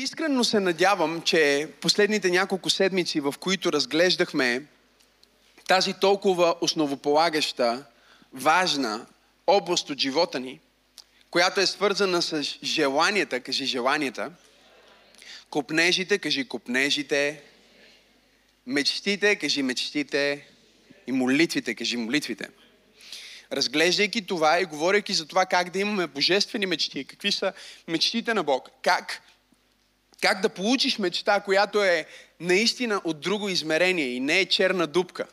Искрено се надявам, че последните няколко седмици, в които разглеждахме тази толкова основополагаща, важна област от живота ни, която е свързана с желанията, кажи желанията, копнежите, кажи копнежите, мечтите, кажи мечтите и молитвите, кажи молитвите. Разглеждайки това и говорейки за това как да имаме божествени мечти, какви са мечтите на Бог, как, как да получиш мечта, която е наистина от друго измерение и не е черна дупка.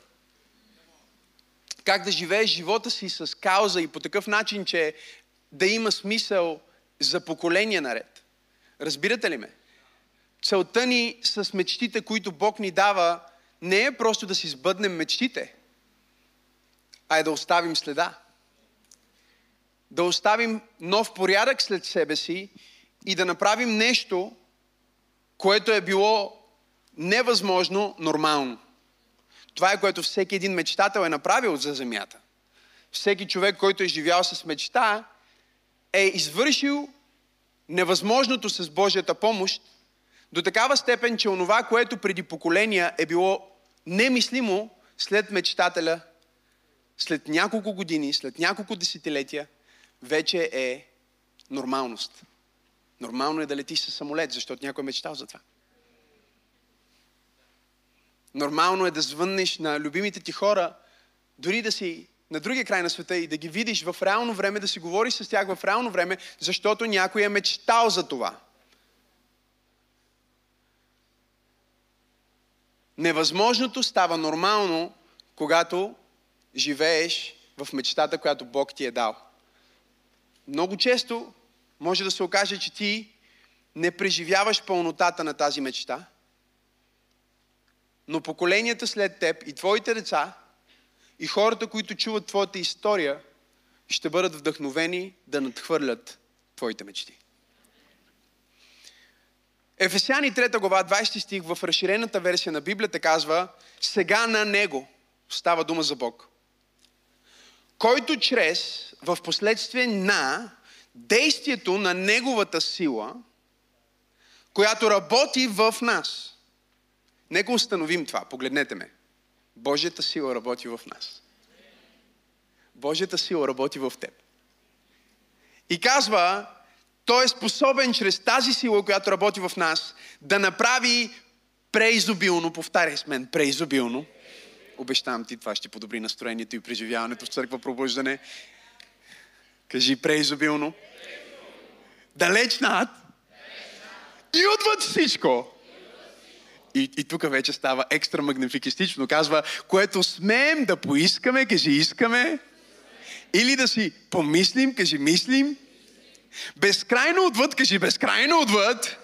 Как да живееш живота си с кауза и по такъв начин, че да има смисъл за поколения наред. Разбирате ли ме? Целта ни с мечтите, които Бог ни дава, не е просто да си сбъднем мечтите, а е да оставим следа. Да оставим нов порядък след себе си и да направим нещо, което е било невъзможно нормално. Това е което всеки един мечтател е направил за земята. Всеки човек, който е живял с мечта, е извършил невъзможното с Божията помощ до такава степен, че онова, което преди поколения е било немислимо след мечтателя, след няколко години, след няколко десетилетия, вече е нормалност. Нормално е да летиш със самолет, защото някой е мечтал за това. Нормално е да звъннеш на любимите ти хора, дори да си на другия край на света и да ги видиш в реално време, да си говориш с тях в реално време, защото някой е мечтал за това. Невъзможното става нормално, когато живееш в мечтата, която Бог ти е дал. Много често може да се окаже, че ти не преживяваш пълнотата на тази мечта, но поколенията след теб и твоите деца и хората, които чуват твоята история, ще бъдат вдъхновени да надхвърлят твоите мечти. Ефесяни 3 глава, 20 стих в разширената версия на Библията казва Сега на Него става дума за Бог. Който чрез, в последствие на действието на Неговата сила, която работи в нас. Нека установим това. Погледнете ме. Божията сила работи в нас. Божията сила работи в теб. И казва, той е способен чрез тази сила, която работи в нас, да направи преизобилно, повтаряй с мен, преизобилно. Обещавам ти, това ще подобри настроението и преживяването в църква пробуждане. Кажи преизобилно. Далеч над. И отвъд всичко. И, и тук вече става екстра магнификистично. Казва, което смеем да поискаме, кажи искаме. Или да си помислим, кажи мислим. Безкрайно отвъд, кажи безкрайно отвъд.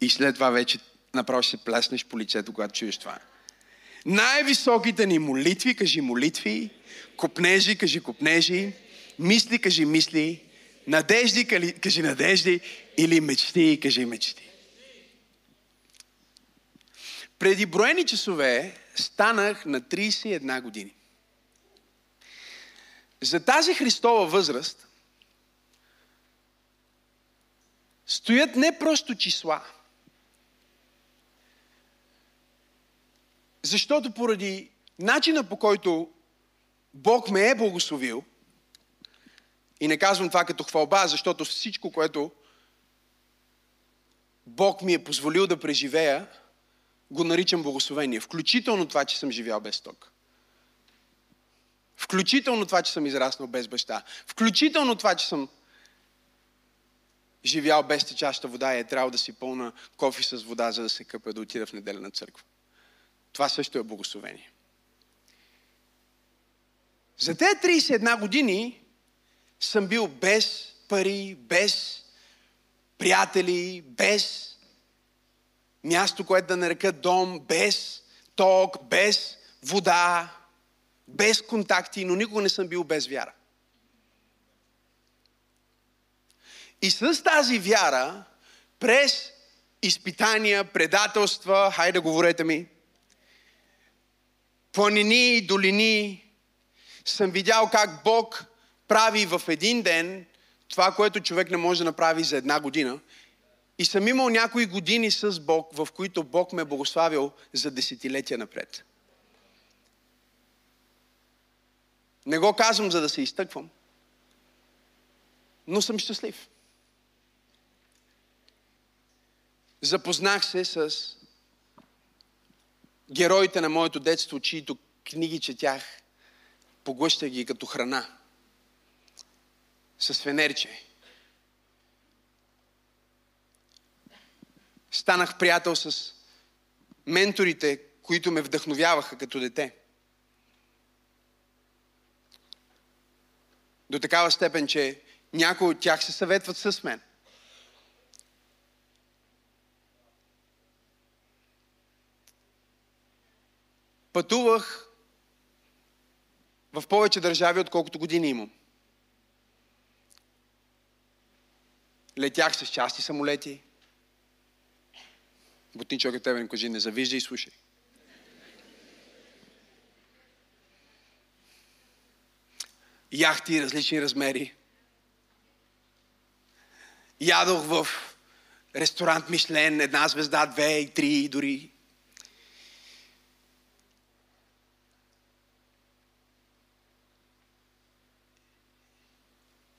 И след това вече направо се плеснеш по лицето, когато чуеш това. Най-високите ни молитви, кажи молитви, копнежи, кажи копнежи, мисли, кажи мисли, надежди, кажи надежди, или мечти, кажи мечти. Преди броени часове станах на 31 години. За тази Христова възраст стоят не просто числа. Защото поради начина по който Бог ме е благословил, и не казвам това като хвалба, защото всичко, което Бог ми е позволил да преживея, го наричам благословение. Включително това, че съм живял без ток. Включително това, че съм израснал без баща. Включително това, че съм живял без течаща вода и е трябвало да си пълна кофи с вода, за да се къпя да отида в неделя църква. Това също е благословение. За тези 31 години съм бил без пари, без приятели, без място, което да нарека дом, без ток, без вода, без контакти, но никога не съм бил без вяра. И с тази вяра, през изпитания, предателства, хайде говорете ми, планини и долини, съм видял как Бог прави в един ден това, което човек не може да направи за една година. И съм имал някои години с Бог, в които Бог ме е благославил за десетилетия напред. Не го казвам, за да се изтъквам, но съм щастлив. Запознах се с героите на моето детство, чието книги четях, поглъщах ги като храна. С фенерче. Станах приятел с менторите, които ме вдъхновяваха като дете. До такава степен, че някои от тях се съветват с мен. Пътувах в повече държави, отколкото години имам. Летях с части самолети. Бутин човек тебе не кажи, не завижда и слушай. Яхти различни размери. Ядох в ресторант Мишлен, една звезда, две и три дори.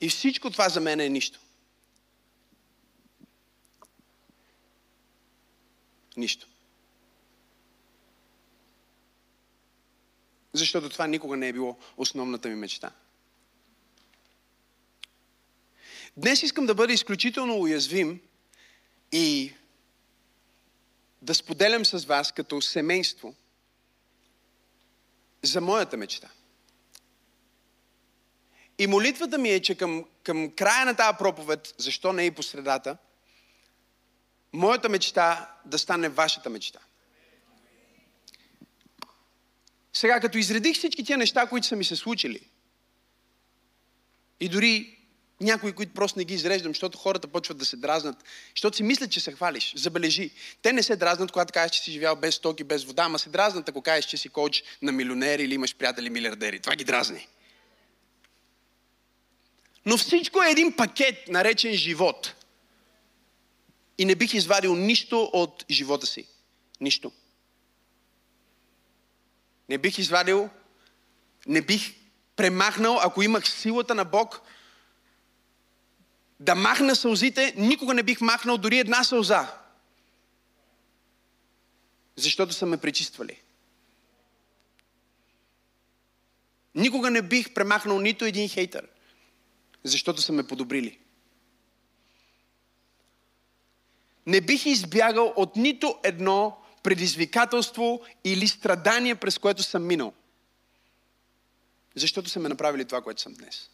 И всичко това за мен е нищо. Нищо. Защото това никога не е било основната ми мечта. Днес искам да бъда изключително уязвим и да споделям с вас като семейство за моята мечта. И молитвата ми е, че към, към края на тази проповед, защо не и по средата, моята мечта да стане вашата мечта. Сега, като изредих всички тия неща, които са ми се случили, и дори някои, които просто не ги изреждам, защото хората почват да се дразнат, защото си мислят, че се хвалиш. Забележи. Те не се дразнат, когато кажеш, че си живял без стоки, без вода, ама се дразнат, ако кажеш, че си коуч на милионери или имаш приятели милиардери. Това ги дразни. Но всичко е един пакет, наречен живот. И не бих извадил нищо от живота си. Нищо. Не бих извадил, не бих премахнал, ако имах силата на Бог, да махна сълзите, никога не бих махнал дори една сълза. Защото са ме пречиствали. Никога не бих премахнал нито един хейтър защото са ме подобрили. Не бих избягал от нито едно предизвикателство или страдание, през което съм минал. Защото са ме направили това, което съм днес.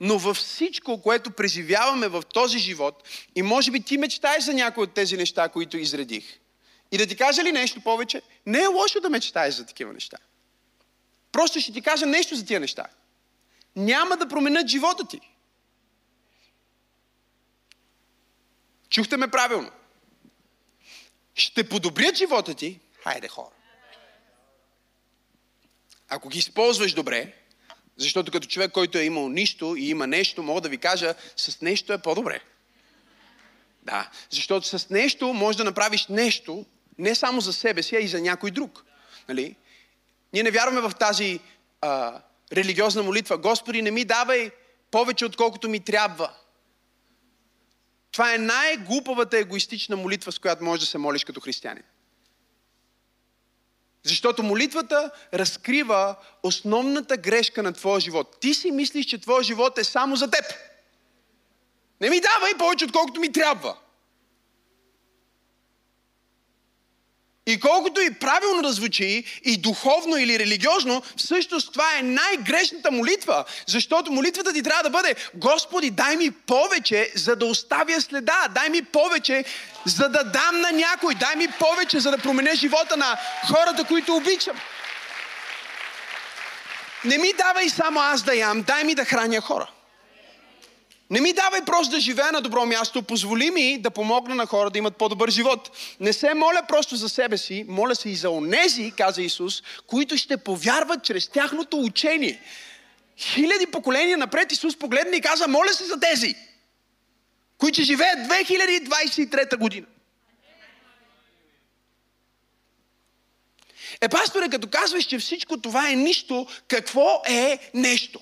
Но във всичко, което преживяваме в този живот, и може би ти мечтаеш за някои от тези неща, които изредих. И да ти кажа ли нещо повече? Не е лошо да мечтаеш за такива неща. Просто ще ти кажа нещо за тия неща няма да променят живота ти. Чухте ме правилно. Ще подобрят живота ти. Хайде хора. Ако ги използваш добре, защото като човек, който е имал нищо и има нещо, мога да ви кажа, с нещо е по-добре. Да, защото с нещо можеш да направиш нещо, не само за себе си, а и за някой друг. Нали? Ние не вярваме в тази а, религиозна молитва. Господи, не ми давай повече, отколкото ми трябва. Това е най-глупавата егоистична молитва, с която можеш да се молиш като християнин. Защото молитвата разкрива основната грешка на твоя живот. Ти си мислиш, че твоя живот е само за теб. Не ми давай повече, отколкото ми трябва. И колкото и правилно да звучи, и духовно или религиозно, всъщност това е най-грешната молитва. Защото молитвата ти трябва да бъде, Господи, дай ми повече, за да оставя следа. Дай ми повече, за да дам на някой. Дай ми повече, за да променя живота на хората, които обичам. Не ми давай само аз да ям, дай ми да храня хора. Не ми давай просто да живея на добро място, позволи ми да помогна на хора да имат по-добър живот. Не се моля просто за себе си, моля се и за онези, каза Исус, които ще повярват чрез тяхното учение. Хиляди поколения напред Исус погледна и каза, моля се за тези. които живеят 2023 година. Е, пасторе, като казваш, че всичко това е нищо, какво е нещо?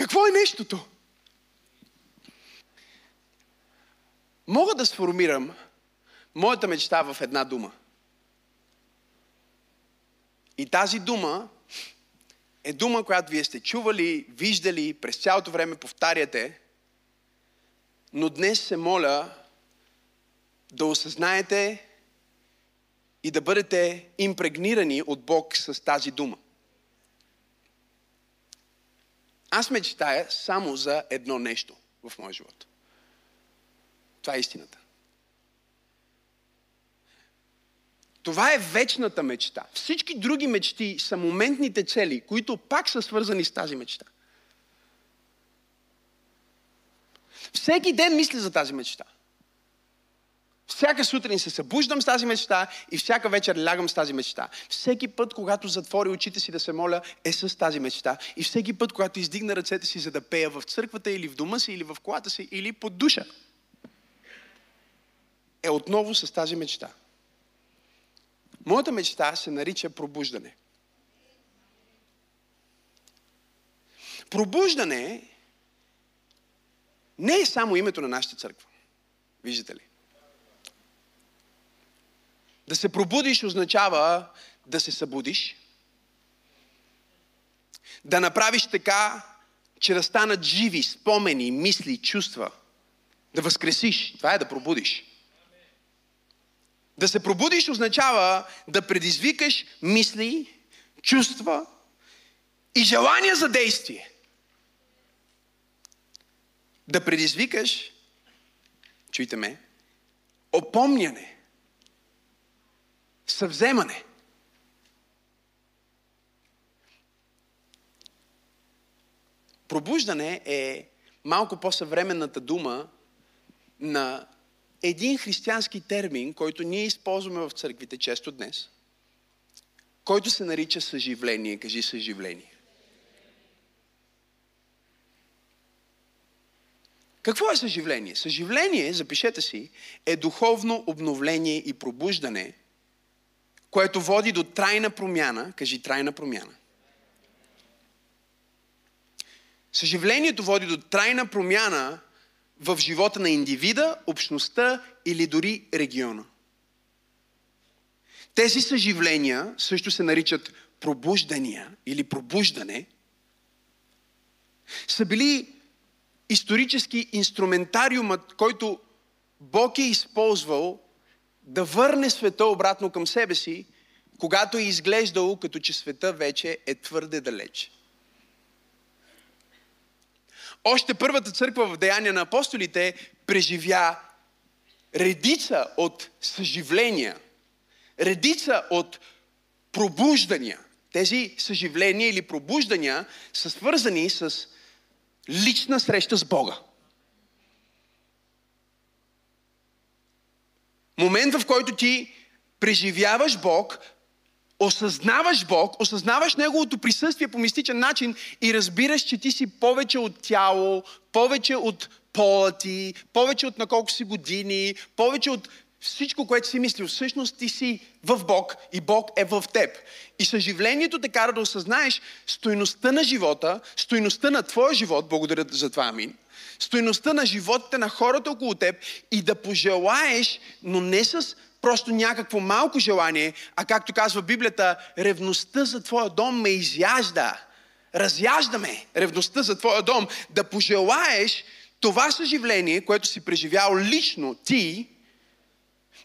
Какво е нещото? Мога да сформирам моята мечта в една дума. И тази дума е дума, която вие сте чували, виждали, през цялото време повтаряте, но днес се моля да осъзнаете и да бъдете импрегнирани от Бог с тази дума. Аз мечтая само за едно нещо в моя живот. Това е истината. Това е вечната мечта. Всички други мечти са моментните цели, които пак са свързани с тази мечта. Всеки ден мисля за тази мечта. Всяка сутрин се събуждам с тази мечта и всяка вечер лягам с тази мечта. Всеки път, когато затворя очите си да се моля, е с тази мечта. И всеки път, когато издигна ръцете си за да пея в църквата или в дома си, или в колата си, или под душа, е отново с тази мечта. Моята мечта се нарича пробуждане. Пробуждане не е само името на нашата църква. Виждате ли? Да се пробудиш означава да се събудиш. Да направиш така, че да станат живи спомени, мисли, чувства. Да възкресиш. Това е да пробудиш. Да се пробудиш означава да предизвикаш мисли, чувства и желания за действие. Да предизвикаш, чуйте ме, опомняне, съвземане. Пробуждане е малко по-съвременната дума на един християнски термин, който ние използваме в църквите често днес, който се нарича съживление. Кажи съживление. Какво е съживление? Съживление, запишете си, е духовно обновление и пробуждане, което води до трайна промяна. Кажи трайна промяна. Съживлението води до трайна промяна в живота на индивида, общността или дори региона. Тези съживления също се наричат пробуждания или пробуждане, са били исторически инструментариумът, който Бог е използвал да върне света обратно към себе си, когато е изглеждало като че света вече е твърде далеч. Още първата църква в Деяния на апостолите преживя редица от съживления, редица от пробуждания. Тези съживления или пробуждания са свързани с лична среща с Бога. Момент, в който ти преживяваш Бог, осъзнаваш Бог, осъзнаваш Неговото присъствие по мистичен начин и разбираш, че ти си повече от тяло, повече от пола ти, повече от на колко си години, повече от всичко, което си мислил. Всъщност ти си в Бог и Бог е в теб. И съживлението те кара да осъзнаеш стойността на живота, стойността на твоя живот, благодаря за това, амин, стойността на животите на хората около теб и да пожелаеш, но не с просто някакво малко желание, а както казва Библията, ревността за твоя дом ме изяжда. Разяжда ме ревността за твоя дом. Да пожелаеш това съживление, което си преживял лично ти,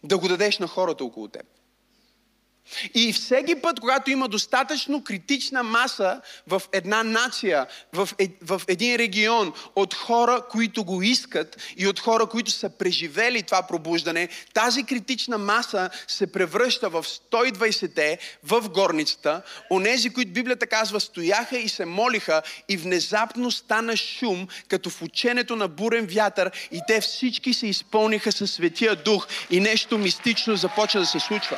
да го дадеш на хората около теб. И всеки път, когато има достатъчно критична маса в една нация, в, е, в един регион, от хора, които го искат и от хора, които са преживели това пробуждане, тази критична маса се превръща в 120-те в горницата. Онези, които Библията казва, стояха и се молиха и внезапно стана шум, като в ученето на бурен вятър и те всички се изпълниха със Светия Дух и нещо мистично започва да се случва.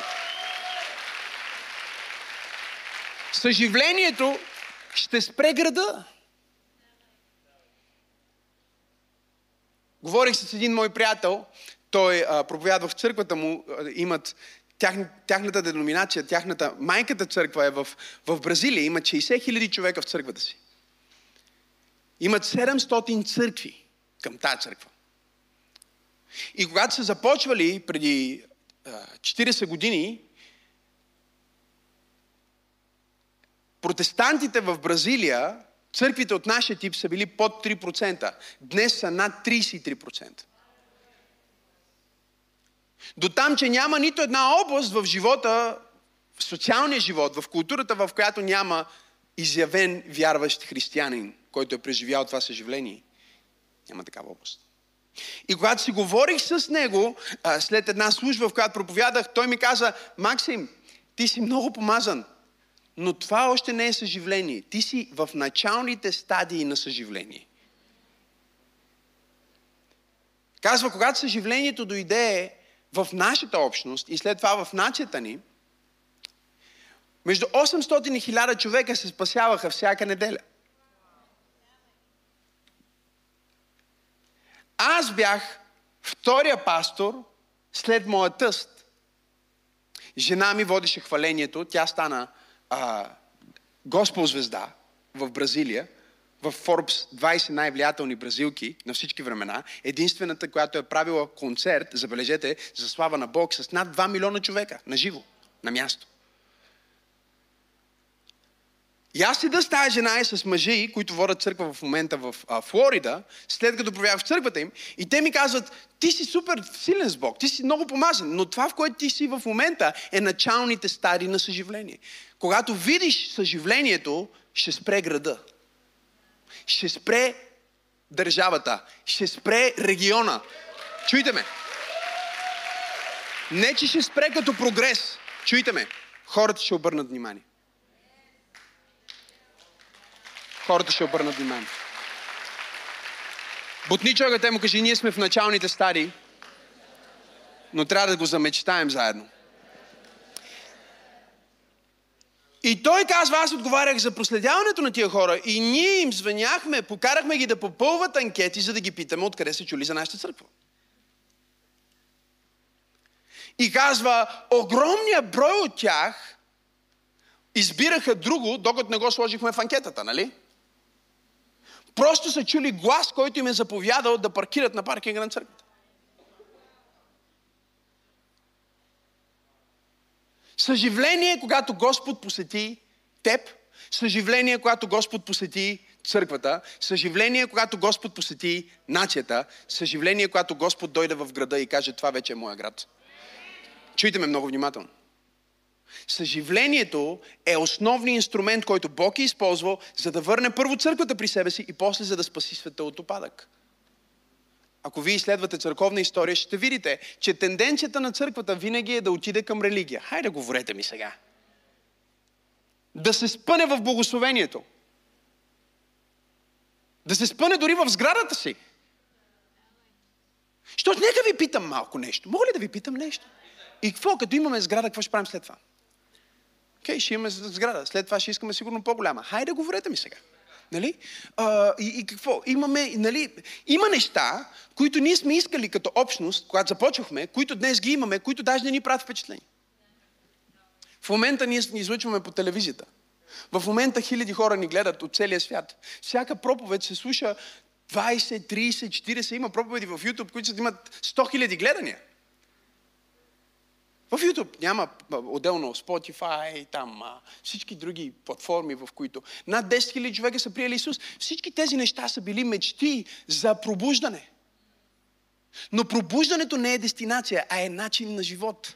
Съживлението ще спре града. Говорих с един мой приятел, той а, проповядва в църквата му, имат тях, тяхната деноминация, тяхната майката църква е в, в Бразилия, имат 60 хиляди човека в църквата си. Имат 700 църкви към тази църква. И когато са започвали преди 40 години, протестантите в Бразилия, църквите от нашия тип са били под 3%. Днес са над 33%. До там, че няма нито една област в живота, в социалния живот, в културата, в която няма изявен вярващ християнин, който е преживял това съживление. Няма такава област. И когато си говорих с него, след една служба, в която проповядах, той ми каза, Максим, ти си много помазан, но това още не е съживление. Ти си в началните стадии на съживление. Казва, когато съживлението дойде в нашата общност и след това в нацията ни, между 800 и 1000 човека се спасяваха всяка неделя. Аз бях втория пастор след моя тъст. Жена ми водеше хвалението, тя стана а, Госпел звезда в Бразилия, в Forbes 20 най-влиятелни бразилки на всички времена, единствената, която е правила концерт, забележете, за слава на Бог, с над 2 милиона човека, на живо, на място. И аз седа с тази жена и с мъжи, които водят църква в момента в а, Флорида, след като провях в църквата им, и те ми казват, ти си супер силен с Бог, ти си много помазан, но това, в което ти си в момента, е началните стари на съживление. Когато видиш съживлението, ще спре града. Ще спре държавата. Ще спре региона. Чуйте ме. Не, че ще спре като прогрес. Чуйте ме. Хората ще обърнат внимание. Хората ще обърнат внимание. Бутни човека, те му кажи, ние сме в началните стадии, но трябва да го замечтаем заедно. И той казва, аз отговарях за проследяването на тия хора и ние им звъняхме, покарахме ги да попълват анкети, за да ги питаме откъде са чули за нашата църква. И казва, огромният брой от тях избираха друго, докато не го сложихме в анкетата, нали? Просто са чули глас, който им е заповядал да паркират на паркинга на църквата. Съживление, когато Господ посети теб, съживление, когато Господ посети църквата, съживление, когато Господ посети нацията, съживление, когато Господ дойде в града и каже, това вече е моя град. Чуйте ме много внимателно. Съживлението е основният инструмент, който Бог е използвал, за да върне първо църквата при себе си и после за да спаси света от опадък. Ако вие изследвате църковна история, ще видите, че тенденцията на църквата винаги е да отиде към религия. Хайде, говорете ми сега. Да се спъне в благословението. Да се спъне дори в сградата си. Що, нека ви питам малко нещо. Мога ли да ви питам нещо? И какво, като имаме сграда, какво ще правим след това? Окей, ще имаме сграда. След това ще искаме сигурно по-голяма. Хайде, говорете ми сега. Нали? А, и, и какво? Имаме, нали, има неща, които ние сме искали като общност, когато започвахме, които днес ги имаме, които даже не ни правят впечатление. В момента ние ни излъчваме по телевизията. В момента хиляди хора ни гледат от целия свят. Всяка проповед се слуша 20, 30, 40. Има проповеди в YouTube, които имат 100 хиляди гледания. В YouTube няма отделно Spotify, там всички други платформи, в които над 10 000 човека са приели Исус. Всички тези неща са били мечти за пробуждане. Но пробуждането не е дестинация, а е начин на живот.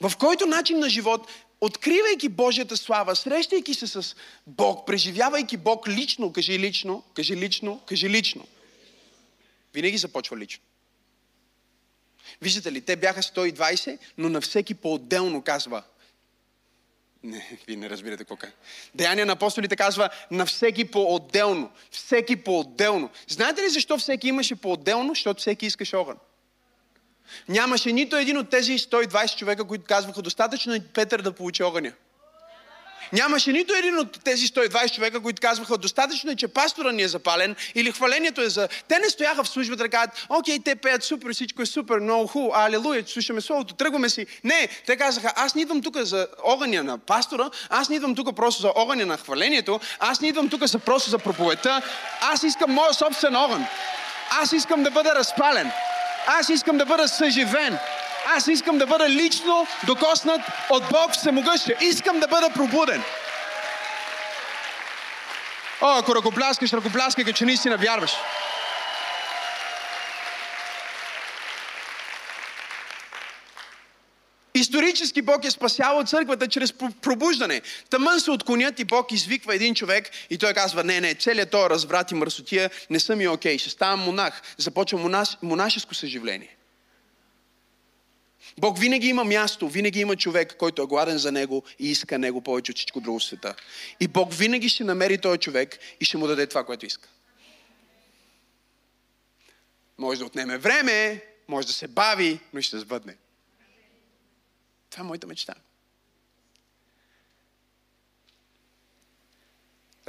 В който начин на живот, откривайки Божията слава, срещайки се с Бог, преживявайки Бог лично, кажи лично, кажи лично, кажи лично. Винаги започва лично. Виждате ли, те бяха 120, но на всеки по-отделно казва. Не, вие не разбирате какво казва. Деяния на апостолите казва на всеки по-отделно. Всеки по-отделно. Знаете ли защо всеки имаше по-отделно? Защото всеки искаше огън. Нямаше нито един от тези 120 човека, които казваха достатъчно е Петър да получи огъня. Нямаше нито един от тези 120 човека, които казваха, достатъчно е, че пастора ни е запален или хвалението е за... Те не стояха в службата да кажат, окей, те пеят супер, всичко е супер, много хубаво, алелуя, слушаме словото, тръгваме си. Не, те казаха, аз не идвам тук за огъня на пастора, аз не идвам тук просто за огъня на хвалението, аз не идвам тук за просто за проповедта, аз искам моя собствен огън. Аз искам да бъда разпален. Аз искам да бъда съживен. Аз искам да бъда лично докоснат от Бог всемогъщия. Искам да бъда пробуден. О, ако ръкопляскаш, ръкопляскай, че наистина вярваш. Исторически Бог е спасявал църквата чрез пробуждане. Тъмън се отклонят и Бог извиква един човек и той казва, не, не, целият този разврат и мърсотия не са ми окей, ще ставам монах. Започва монаш, монашеско съживление. Бог винаги има място, винаги има човек, който е гладен за него и иска него повече от всичко друго в света. И Бог винаги ще намери този човек и ще му даде това, което иска. Може да отнеме време, може да се бави, но ще се сбъдне. Това е моята мечта.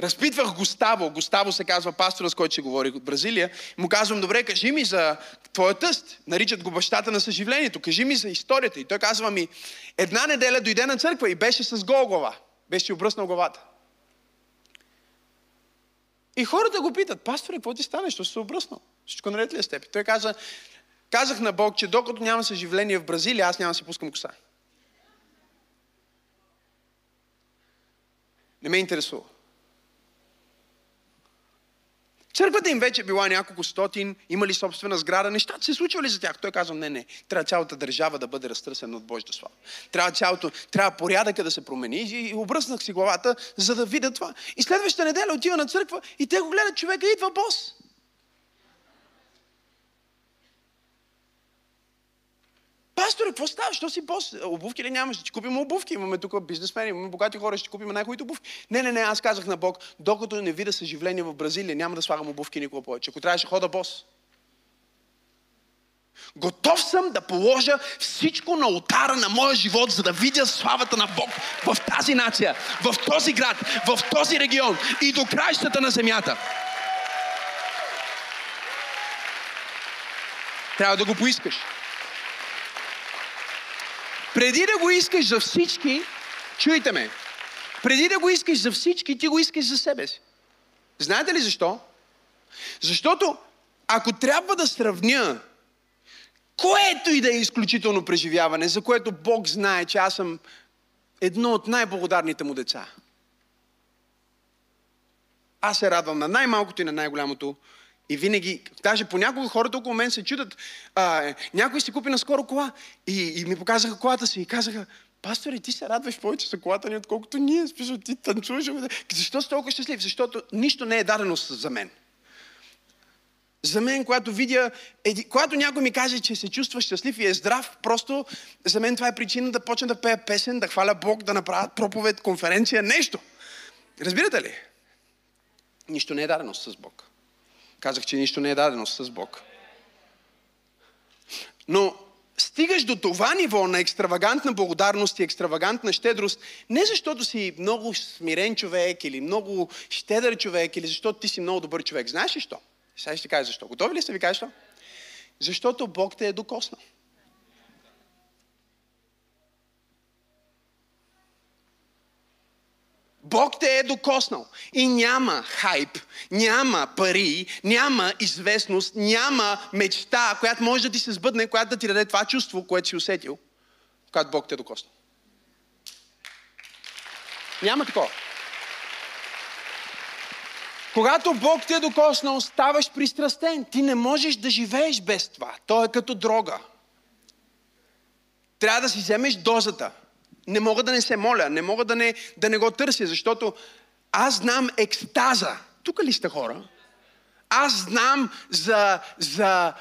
Разпитвах Густаво. Густаво се казва пастора, с който ще говори от Бразилия. Му казвам, добре, кажи ми за твоя тъст. Наричат го бащата на съживлението. Кажи ми за историята. И той казва ми, една неделя дойде на църква и беше с гол глава. Беше обръснал главата. И хората го питат, пасторе, какво ти стане, що се обръснал? Всичко наред ли е с теб? той каза, казах на Бог, че докато няма съживление в Бразилия, аз няма да си пускам коса. Не ме интересува. Църквата им вече била няколко стотин, имали собствена сграда, нещата се случвали за тях. Той казва, не, не, трябва цялата държава да бъде разтърсена от Божията слава. Трябва, цялото, трябва порядъка да се промени. И обръснах си главата, за да видя това. И следващата неделя отива на църква и те го гледат, човека идва бос. Пастор, какво става? Що си бос? Обувки ли нямаш? Ще ти купим обувки. Имаме тук бизнесмени, имаме богати хора, ще ти купим най-хубавите обувки. Не, не, не, аз казах на Бог, докато не видя съживление в Бразилия, няма да слагам обувки никога повече. Ако трябваше хода бос. Готов съм да положа всичко на ултара на моя живот, за да видя славата на Бог в тази нация, в този град, в този регион и до краищата на земята. Трябва да го поискаш. Преди да го искаш за всички, чуйте ме, преди да го искаш за всички, ти го искаш за себе си. Знаете ли защо? Защото ако трябва да сравня което и да е изключително преживяване, за което Бог знае, че аз съм едно от най-благодарните му деца. Аз се радвам на най-малкото и на най-голямото и винаги, даже понякога хората около мен се чудат, а, някой си купи наскоро кола и, и ми показаха колата си и казаха, пасторе, ти се радваш повече за колата ни, отколкото ние. Спишо, ти танцуваш. Защо си толкова щастлив? Защото нищо не е дадено за мен. За мен, когато видя, еди, когато някой ми каже, че се чувства щастлив и е здрав, просто за мен това е причина да почна да пея песен, да хваля Бог, да направя проповед, конференция, нещо. Разбирате ли? Нищо не е дадено с Бог. Казах, че нищо не е дадено с Бог. Но стигаш до това ниво на екстравагантна благодарност и екстравагантна щедрост, не защото си много смирен човек или много щедър човек, или защото ти си много добър човек. Знаеш ли що? Сега ще кажа защо. Готови ли сте ви кажа защо? Защото Бог те е докоснал. Бог те е докоснал. И няма хайп, няма пари, няма известност, няма мечта, която може да ти се сбъдне, която да ти даде това чувство, което си усетил, когато Бог те е докоснал. Няма такова. Когато Бог те е докоснал, ставаш пристрастен. Ти не можеш да живееш без това. То е като дрога. Трябва да си вземеш дозата не мога да не се моля, не мога да не, да не го търся, защото аз знам екстаза. Тук ли сте хора? Аз знам за, за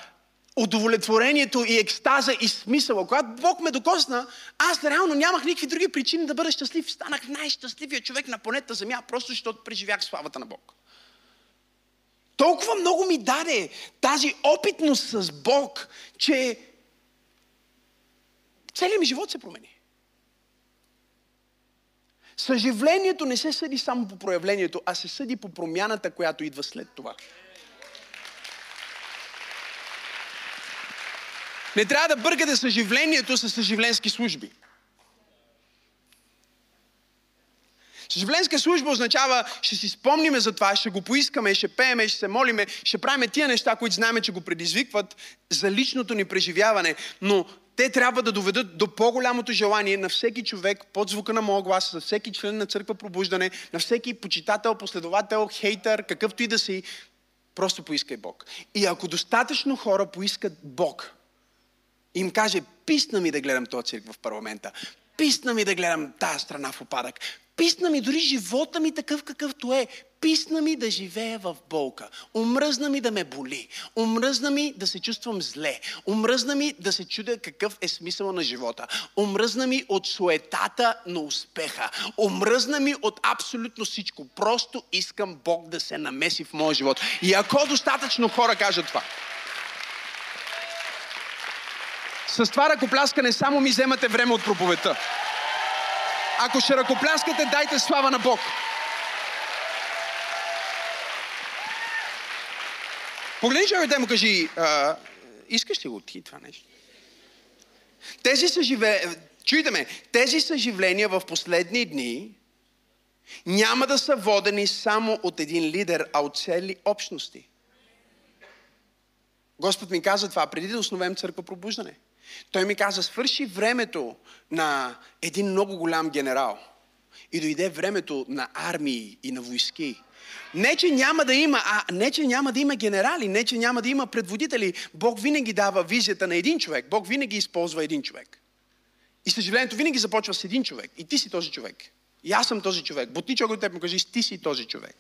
удовлетворението и екстаза и смисъла. Когато Бог ме докосна, аз реално нямах никакви други причини да бъда щастлив. Станах най-щастливия човек на планета Земя, просто защото преживях славата на Бог. Толкова много ми даде тази опитност с Бог, че целият ми живот се промени. Съживлението не се съди само по проявлението, а се съди по промяната, която идва след това. Не трябва да бъркате съживлението с съживленски служби. Съживленска служба означава, ще си спомниме за това, ще го поискаме, ще пееме, ще се молиме, ще правиме тия неща, които знаем, че го предизвикват за личното ни преживяване, но те трябва да доведат до по-голямото желание на всеки човек под звука на моя глас, за всеки член на църква пробуждане, на всеки почитател, последовател, хейтър, какъвто и да си, просто поискай Бог. И ако достатъчно хора поискат Бог, им каже, писна ми да гледам този цирк в парламента, писна ми да гледам тази страна в опадък, писна ми дори живота ми такъв какъвто е, писна ми да живея в болка, омръзна ми да ме боли, омръзна ми да се чувствам зле, омръзна ми да се чудя какъв е смисъл на живота, омръзна ми от суетата на успеха, омръзна ми от абсолютно всичко. Просто искам Бог да се намеси в моя живот. И ако достатъчно хора кажат това, с това ръкопляскане само ми вземате време от проповедта. Ако ще ръкопляскате, дайте слава на Бог. Погледни човек да му кажи, а, искаш ли го ти това нещо? Тези съживе... Чуйте ме, тези съживления в последни дни няма да са водени само от един лидер, а от цели общности. Господ ми каза това преди да основем църква пробуждане. Той ми каза, свърши времето на един много голям генерал. И дойде времето на армии и на войски. Не, че няма да има, а не, че няма да има генерали, не, че няма да има предводители. Бог винаги дава визията на един човек. Бог винаги използва един човек. И съжалението винаги започва с един човек. И ти си този човек. И аз съм този човек. Бутни човек теб му кажи, ти си този човек.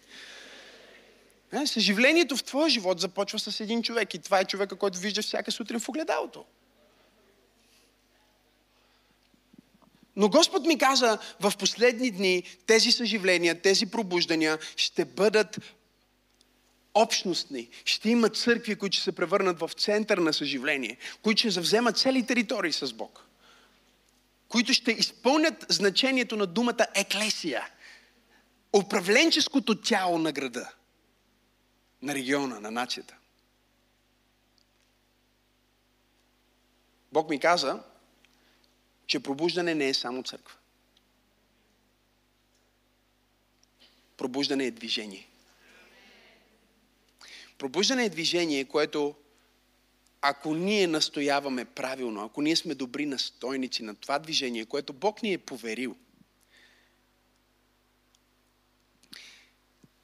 Е, съживлението в твоя живот започва с един човек. И това е човека, който виждаш всяка сутрин в огледалото. Но Господ ми каза, в последни дни тези съживления, тези пробуждания ще бъдат общностни. Ще има църкви, които ще се превърнат в център на съживление, които ще завземат цели територии с Бог, които ще изпълнят значението на думата еклесия, управленческото тяло на града, на региона, на нацията. Бог ми каза, че пробуждане не е само църква. Пробуждане е движение. Пробуждане е движение, което ако ние настояваме правилно, ако ние сме добри настойници на това движение, което Бог ни е поверил,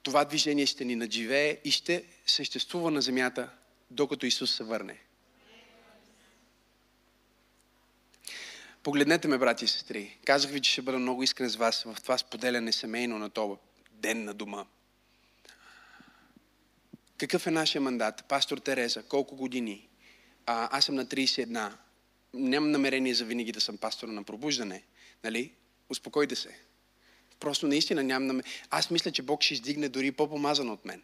това движение ще ни надживее и ще съществува на земята, докато Исус се върне. Погледнете ме, брати и сестри. Казах ви, че ще бъда много искрен с вас в това споделяне семейно на това ден на дома. Какъв е нашия мандат? Пастор Тереза, колко години? А, аз съм на 31. Нямам намерение за винаги да съм пастор на пробуждане. Нали? Успокойте се. Просто наистина нямам намерение. Аз мисля, че Бог ще издигне дори по-помазан от мен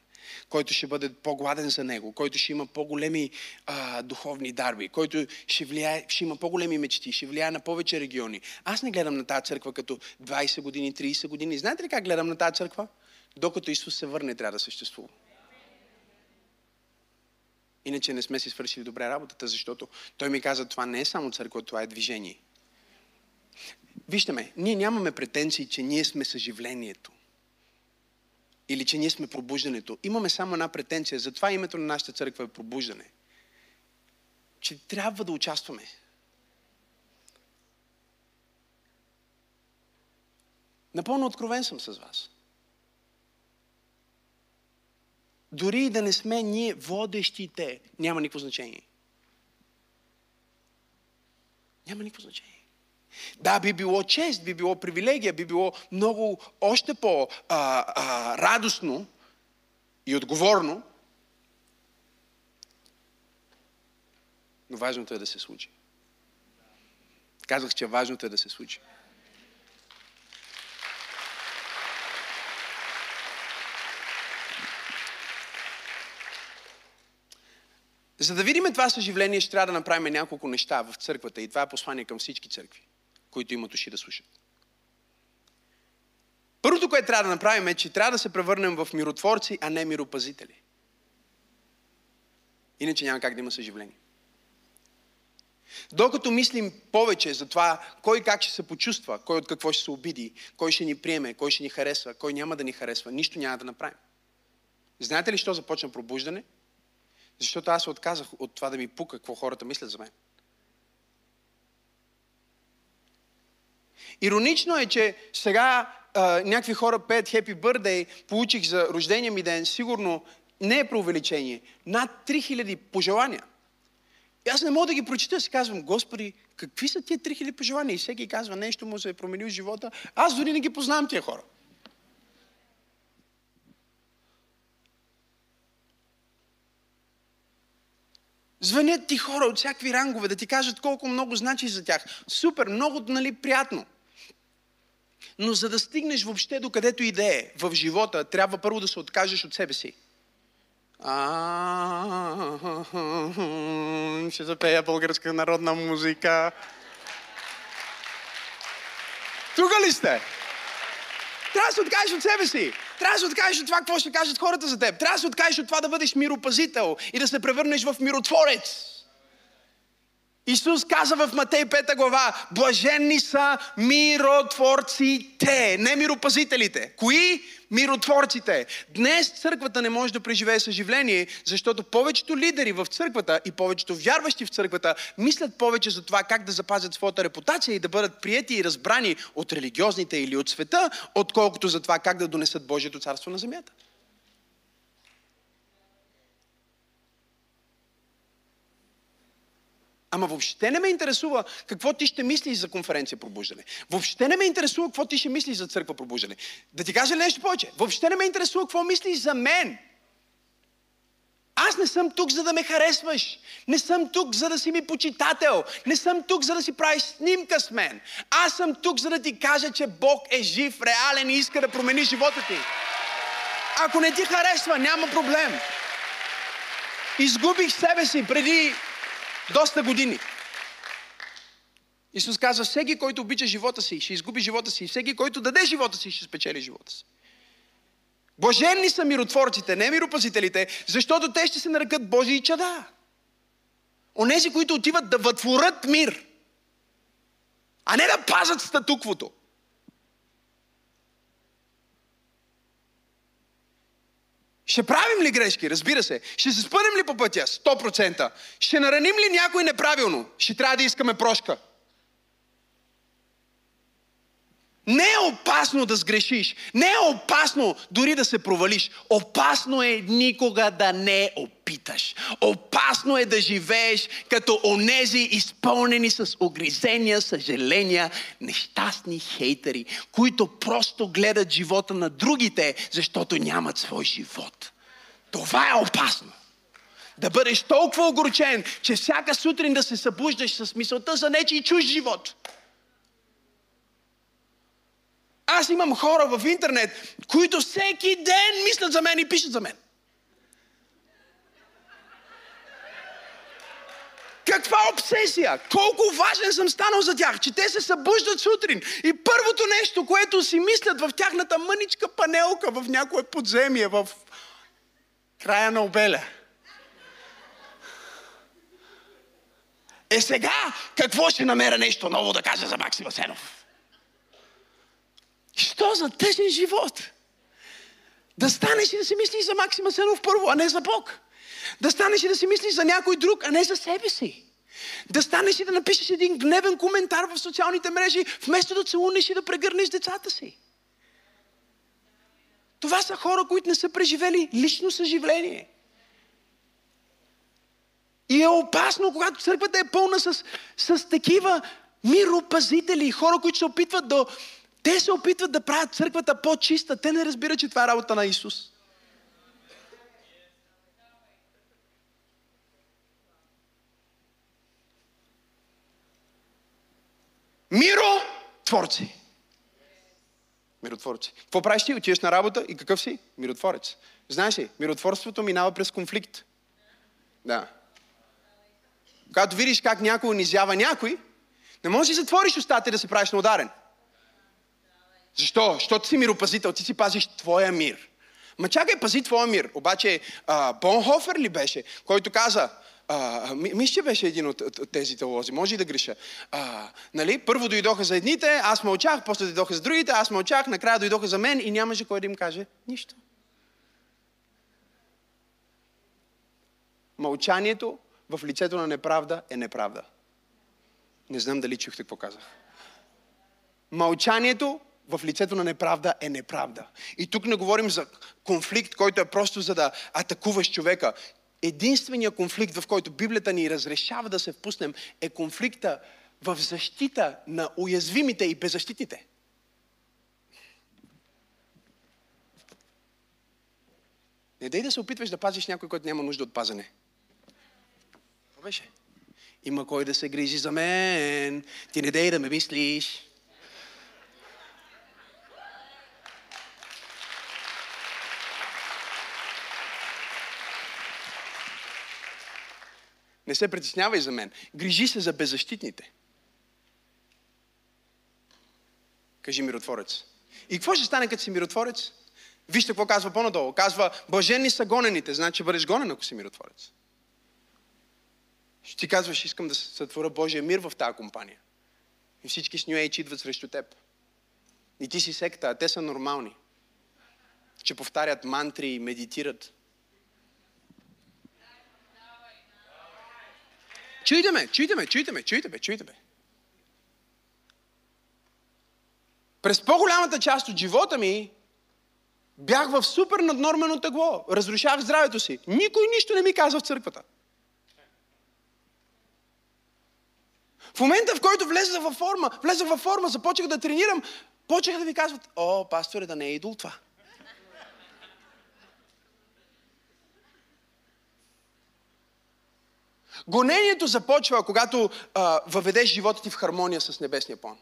който ще бъде по-гладен за него, който ще има по-големи а, духовни дарби, който ще, влияе, ще има по-големи мечти, ще влияе на повече региони. Аз не гледам на тази църква като 20 години, 30 години. Знаете ли как гледам на тази църква? Докато Исус се върне, трябва да съществува. Иначе не сме си свършили добре работата, защото Той ми каза, това не е само църква, това е движение. Вижте ме, ние нямаме претенции, че ние сме съживлението или че ние сме пробуждането. Имаме само една претенция. Затова името на нашата църква е пробуждане. Че трябва да участваме. Напълно откровен съм с вас. Дори и да не сме ние водещите, няма никакво значение. Няма никакво значение. Да, би било чест, би било привилегия, би било много още по-радостно и отговорно. Но важното е да се случи. Казах, че важното е да се случи. За да видим това съживление, ще трябва да направим няколко неща в църквата. И това е послание към всички църкви които имат уши да слушат. Първото, което трябва да направим е, че трябва да се превърнем в миротворци, а не миропазители. Иначе няма как да има съживление. Докато мислим повече за това, кой как ще се почувства, кой от какво ще се обиди, кой ще ни приеме, кой ще ни харесва, кой няма да ни харесва, нищо няма да направим. Знаете ли, що започна пробуждане? Защото аз се отказах от това да ми пука какво хората мислят за мен. Иронично е, че сега а, някакви хора пеят Happy Birthday, получих за рождения ми ден, сигурно не е преувеличение, над 3000 пожелания. И аз не мога да ги прочита, си казвам, Господи, какви са тия 3000 пожелания? И всеки казва, нещо му се е променил живота. Аз дори не ги познавам тия хора. Звънят ти хора от всякакви рангове да ти кажат колко много значи за тях. Супер, много нали, приятно. Но за да стигнеш въобще до където и е в живота, трябва първо да се откажеш от себе си. Ще запея българска народна музика. Тук ли сте? Трябва да се откажеш от себе си. Трябва да се откажеш от това, какво ще кажат хората за теб. Трябва да се откажеш от това да бъдеш миропазител и да се превърнеш в миротворец. Исус каза в Матей 5 глава, блаженни са миротворците, не миропазителите. Кои? Миротворците. Днес църквата не може да преживее съживление, защото повечето лидери в църквата и повечето вярващи в църквата мислят повече за това как да запазят своята репутация и да бъдат приети и разбрани от религиозните или от света, отколкото за това как да донесат Божието царство на земята. Ама въобще не ме интересува какво ти ще мислиш за конференция пробуждане. Въобще не ме интересува какво ти ще мислиш за църква пробуждане. Да ти кажа нещо повече. Въобще не ме интересува какво мислиш за мен. Аз не съм тук, за да ме харесваш. Не съм тук, за да си ми почитател. Не съм тук, за да си правиш снимка с мен. Аз съм тук, за да ти кажа, че Бог е жив, реален и иска да промени живота ти. Ако не ти харесва, няма проблем. Изгубих себе си преди доста години. Исус казва, всеки, който обича живота си, ще изгуби живота си. Всеки, който даде живота си, ще спечели живота си. Блаженни са миротворците, не миропазителите, защото те ще се нарекат Божии чада. Онези, които отиват да вътворят мир, а не да пазят статуквото. Ще правим ли грешки? Разбира се. Ще се спънем ли по пътя? 100%. Ще нараним ли някой неправилно? Ще трябва да искаме прошка. Не е опасно да сгрешиш. Не е опасно дори да се провалиш. Опасно е никога да не опиташ. Опасно е да живееш като онези изпълнени с огризения, съжаления, нещастни хейтери, които просто гледат живота на другите, защото нямат свой живот. Това е опасно. Да бъдеш толкова огорчен, че всяка сутрин да се събуждаш с мисълта за нечи чуж живот. Аз имам хора в интернет, които всеки ден мислят за мен и пишат за мен. Каква обсесия! Колко важен съм станал за тях, че те се събуждат сутрин и първото нещо, което си мислят в тяхната мъничка панелка в някое подземие, в края на обеля. Е сега, какво ще намеря нещо ново да кажа за Максим Асенов? Що за тъжен живот? Да станеш и да си мислиш за Максима Сенов първо, а не за Бог. Да станеш и да си мислиш за някой друг, а не за себе си. Да станеш и да напишеш един гневен коментар в социалните мрежи, вместо да целунеш и да прегърнеш децата си. Това са хора, които не са преживели лично съживление. И е опасно, когато църквата е пълна с, с такива миропазители, хора, които се опитват да, те се опитват да правят църквата по-чиста. Те не разбират, че това е работа на Исус. Миро творци. Миротворци. Какво правиш ти? Отиваш на работа и какъв си? Миротворец. Знаеш ли, миротворството минава през конфликт. Да. Когато видиш как някой унизява някой, не можеш да затвориш устата и да се правиш на ударен. Защо? Защото си миропазител, ти си пазиш твоя мир. Ма чакай, пази твоя мир. Обаче а, Бонхофер ли беше, който каза, а, мисля, че беше един от, от, от тези теолози, може и да греша. А, нали? Първо дойдоха за едните, аз мълчах, после дойдоха за другите, аз мълчах, накрая дойдоха за мен и нямаше кой да им каже нищо. Мълчанието в лицето на неправда е неправда. Не знам дали чухте какво казах. Мълчанието в лицето на неправда е неправда. И тук не говорим за конфликт, който е просто за да атакуваш човека. Единственият конфликт, в който Библията ни разрешава да се впуснем, е конфликта в защита на уязвимите и беззащитите. Не дай да се опитваш да пазиш някой, който няма нужда от пазане. Това беше. Има кой да се грижи за мен. Ти не дай да ме мислиш. Не се притеснявай за мен. Грижи се за беззащитните. Кажи миротворец. И какво ще стане, като си миротворец? Вижте какво казва по-надолу. Казва, блажени са гонените. Значи бъдеш гонен, ако си миротворец. Ще ти казваш, искам да сътворя Божия мир в тази компания. И всички с New идват срещу теб. И ти си секта, а те са нормални. Че повтарят мантри и медитират. Чуйте чуйте ме, чуйте ме, чуйте ме, чуйте ме. През по-голямата част от живота ми бях в супер наднормено тегло. Разрушах здравето си. Никой нищо не ми казва в църквата. В момента, в който влезах във форма, влезах във форма, започнах да тренирам, почеха да ви казват, о, пасторе, да не е идол това. Гонението започва, когато а, въведеш живота ти в хармония с небесния план.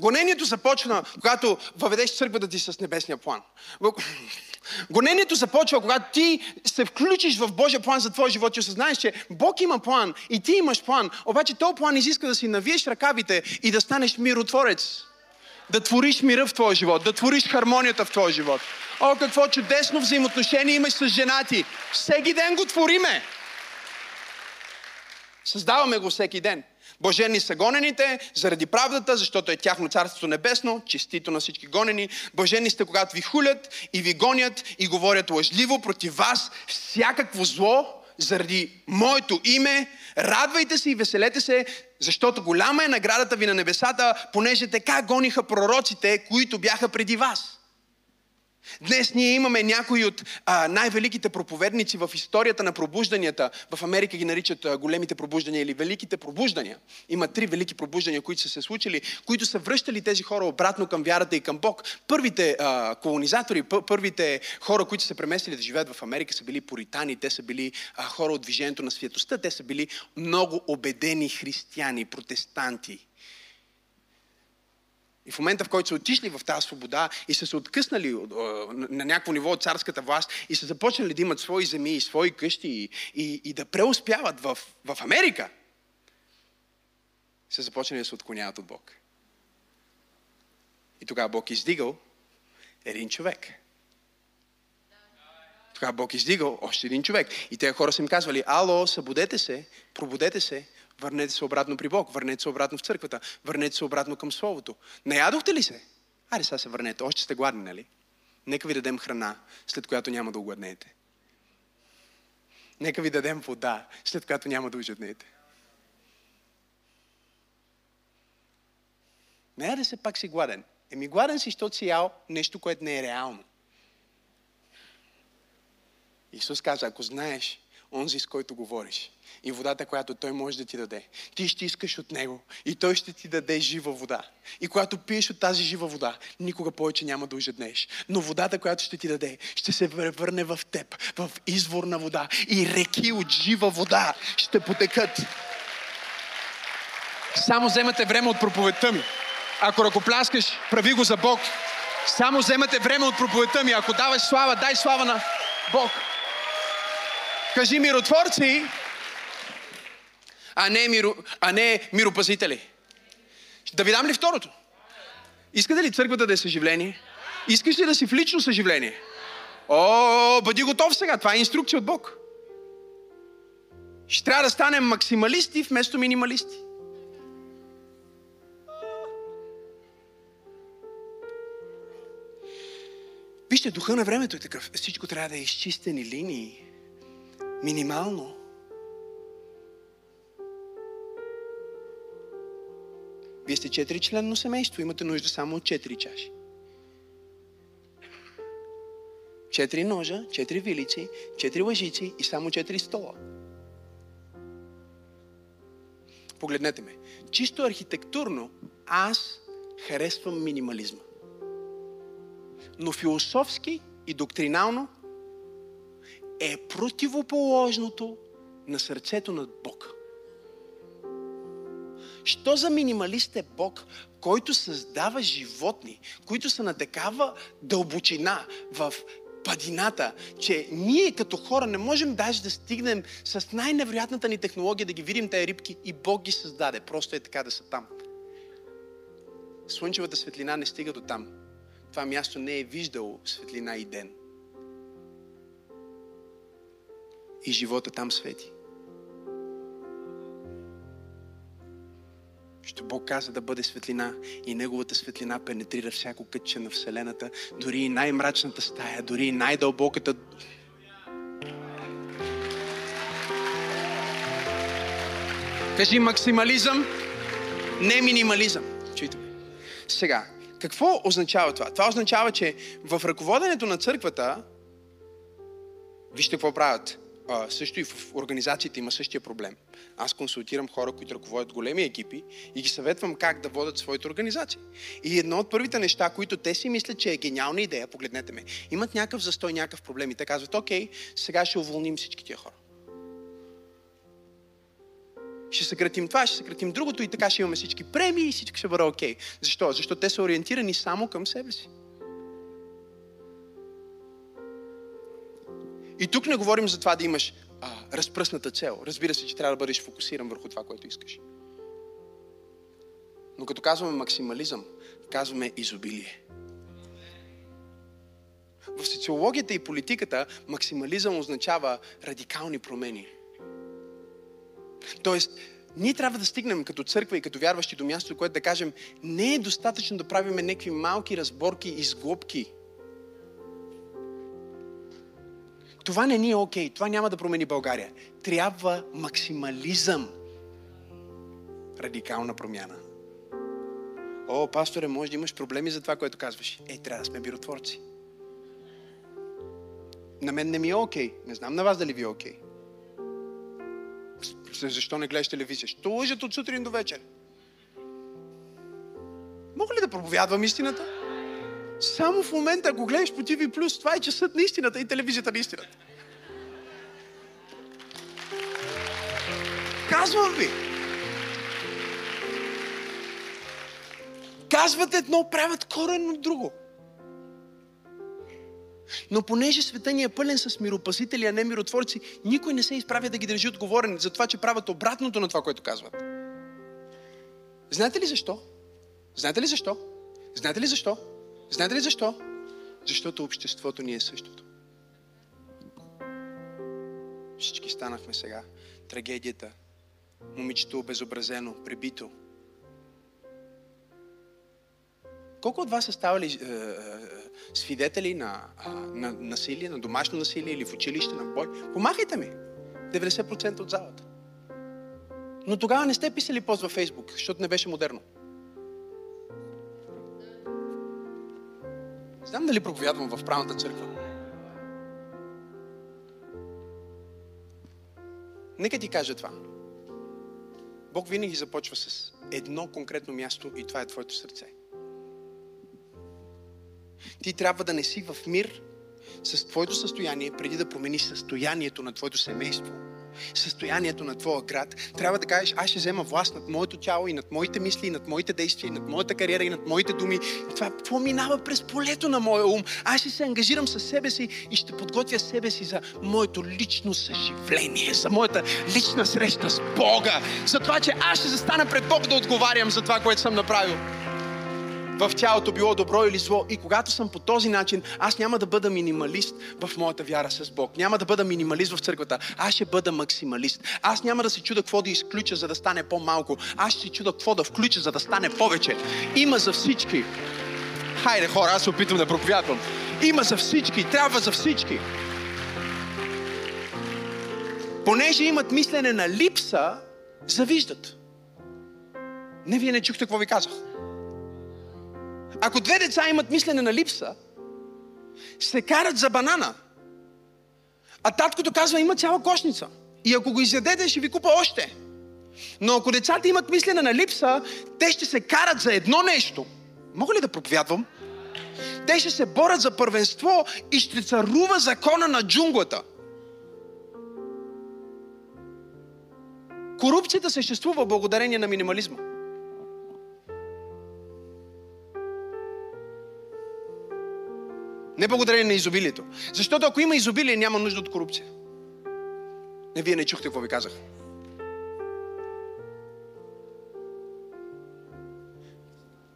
Гонението започва, когато въведеш църквата ти с небесния план. Гонението започва, когато ти се включиш в Божия план за твоя живот и осъзнаеш, че Бог има план и ти имаш план, обаче този план изиска да си навиеш ръкавите и да станеш миротворец. Да твориш мира в твоя живот, да твориш хармонията в твоя живот. О, какво чудесно взаимоотношение имаш с жена ти. Всеки ден го твориме. Създаваме го всеки ден. Божени са гонените заради правдата, защото е тяхно царството небесно, честито на всички гонени. Божени сте, когато ви хулят и ви гонят и говорят лъжливо против вас всякакво зло заради моето име. Радвайте се и веселете се, защото голяма е наградата ви на небесата, понеже така гониха пророците, които бяха преди вас. Днес ние имаме някои от а, най-великите проповедници в историята на пробужданията. В Америка ги наричат а, големите пробуждания или великите пробуждания. Има три велики пробуждания, които са се случили, които са връщали тези хора обратно към вярата и към Бог. Първите а, колонизатори, първите хора, които се преместили да живеят в Америка, са били поритани, те са били а, хора от движението на светостта, те са били много убедени християни, протестанти. И в момента, в който са отишли в тази свобода и са се откъснали на някакво ниво от царската власт и са започнали да имат свои земи и свои къщи и, и, и да преуспяват в, в Америка, са започнали да се отклоняват от Бог. И тогава Бог издигал един човек. Тогава Бог издигал още един човек. И тези хора са им казвали, ало, събудете се, пробудете се, Върнете се обратно при Бог, върнете се обратно в църквата, върнете се обратно към Словото. Наядохте ли се? Айде сега се върнете, още сте гладни, нали? Нека ви дадем храна, след която няма да огладнеете. Нека ви дадем вода, след която няма да ожеднеете. Не да се пак си гладен. Еми гладен си, защото си ял нещо, което не е реално. Исус каза, ако знаеш онзи, с който говориш, и водата, която Той може да ти даде. Ти ще искаш от Него и Той ще ти даде жива вода. И когато пиеш от тази жива вода, никога повече няма да ожеднеш. Но водата, която ще ти даде, ще се превърне в теб, в извор на вода. И реки от жива вода ще потекат. Само вземате време от проповедта ми. Ако ръкопляскаш, прави го за Бог. Само вземате време от проповедта ми. Ако даваш слава, дай слава на Бог. Кажи миротворци, а не, миро, а не миропазители. Да ви дам ли второто? Искате ли църквата да е съживление? Искаш ли да си в лично съживление? О, бъди готов сега. Това е инструкция от Бог. Ще трябва да станем максималисти вместо минималисти. Вижте, духа на времето е такъв. Всичко трябва да е изчистени линии. Минимално. Вие сте четири членно семейство, имате нужда само от четири чаши. Четири ножа, четири вилици, четири лъжици и само четири стола. Погледнете ме. Чисто архитектурно аз харесвам минимализма. Но философски и доктринално е противоположното на сърцето на Бог. Що за минималист е Бог, който създава животни, които са на такава дълбочина в падината, че ние като хора не можем даже да стигнем с най-невероятната ни технология да ги видим тези рибки и Бог ги създаде. Просто е така да са там. Слънчевата светлина не стига до там. Това място не е виждало светлина и ден. И живота там свети. Що Бог каза да бъде светлина и Неговата светлина пенетрира всяко кътче на Вселената, дори и най-мрачната стая, дори и най-дълбоката Кажи максимализъм, не минимализъм. Чуйте ме. Сега, какво означава това? Това означава, че в ръководенето на църквата, вижте какво правят. Също и в организациите има същия проблем. Аз консултирам хора, които ръководят големи екипи и ги съветвам как да водят своите организации. И едно от първите неща, които те си мислят, че е гениална идея, погледнете ме, имат някакъв застой, някакъв проблем и те казват, окей, сега ще уволним всички тия хора. Ще съкратим това, ще съкратим другото и така ще имаме всички премии и всичко ще бъде окей. Защо? Защото те са ориентирани само към себе си. И тук не говорим за това да имаш а, разпръсната цел. Разбира се, че трябва да бъдеш фокусиран върху това, което искаш. Но като казваме максимализъм, казваме изобилие. В социологията и политиката максимализъм означава радикални промени. Тоест, ние трябва да стигнем като църква и като вярващи до място, което да кажем, не е достатъчно да правим някакви малки разборки и сглобки Това не ни е окей. Okay. Това няма да промени България. Трябва максимализъм. Радикална промяна. О, пасторе, може да имаш проблеми за това, което казваш. Ей, трябва да сме биротворци. На мен не ми е окей. Okay. Не знам на вас дали ви е окей. Okay. Защо не гледаш телевизия? Що лъжат от сутрин до вечер? Мога ли да проповядвам истината? Само в момента, ако гледаш по TV+, това е часът на истината и телевизията на истината. Казвам ви. Казват едно, правят коренно друго. Но понеже света ни е пълен с миропасители, а не миротворци, никой не се изправя да ги държи отговорен за това, че правят обратното на това, което казват. Знаете ли защо? Знаете ли защо? Знаете ли защо? Знаете ли защо? Защото обществото ни е същото. Всички станахме сега. Трагедията. Момичето обезобразено, прибито. Колко от вас са ставали е, е, свидетели на, е, на насилие, на домашно насилие или в училище, на бой? Помахайте ми! 90% от залата. Но тогава не сте писали пост във Фейсбук, защото не беше модерно. Знам дали проповядвам в правната църква. Нека ти кажа това. Бог винаги започва с едно конкретно място и това е твоето сърце. Ти трябва да не си в мир с твоето състояние, преди да промениш състоянието на твоето семейство състоянието на твоя град, трябва да кажеш, аз ще взема власт над моето тяло и над моите мисли, и над моите действия, и над моята кариера, и над моите думи. И това поминава през полето на моя ум. Аз ще се ангажирам със себе си и ще подготвя себе си за моето лично съживление, за моята лична среща с Бога, за това, че аз ще застана пред Бог да отговарям за това, което съм направил. В тялото, било добро или зло. И когато съм по този начин, аз няма да бъда минималист в моята вяра с Бог. Няма да бъда минималист в църквата. Аз ще бъда максималист. Аз няма да се чуда какво да изключа, за да стане по-малко. Аз ще се чуда какво да включа, за да стане повече. Има за всички. Хайде хора, аз се опитвам да проповядвам. Има за всички, трябва за всички. Понеже имат мислене на липса, завиждат. Не, вие не чухте какво ви казах. Ако две деца имат мислене на липса, се карат за банана. А таткото казва, има цяла кошница. И ако го изядете, ще ви купа още. Но ако децата имат мислене на липса, те ще се карат за едно нещо. Мога ли да проповядвам? Те ще се борят за първенство и ще царува закона на джунглата. Корупцията съществува благодарение на минимализма. Не благодарение на изобилието. Защото ако има изобилие, няма нужда от корупция. Не, вие не чухте какво ви казах.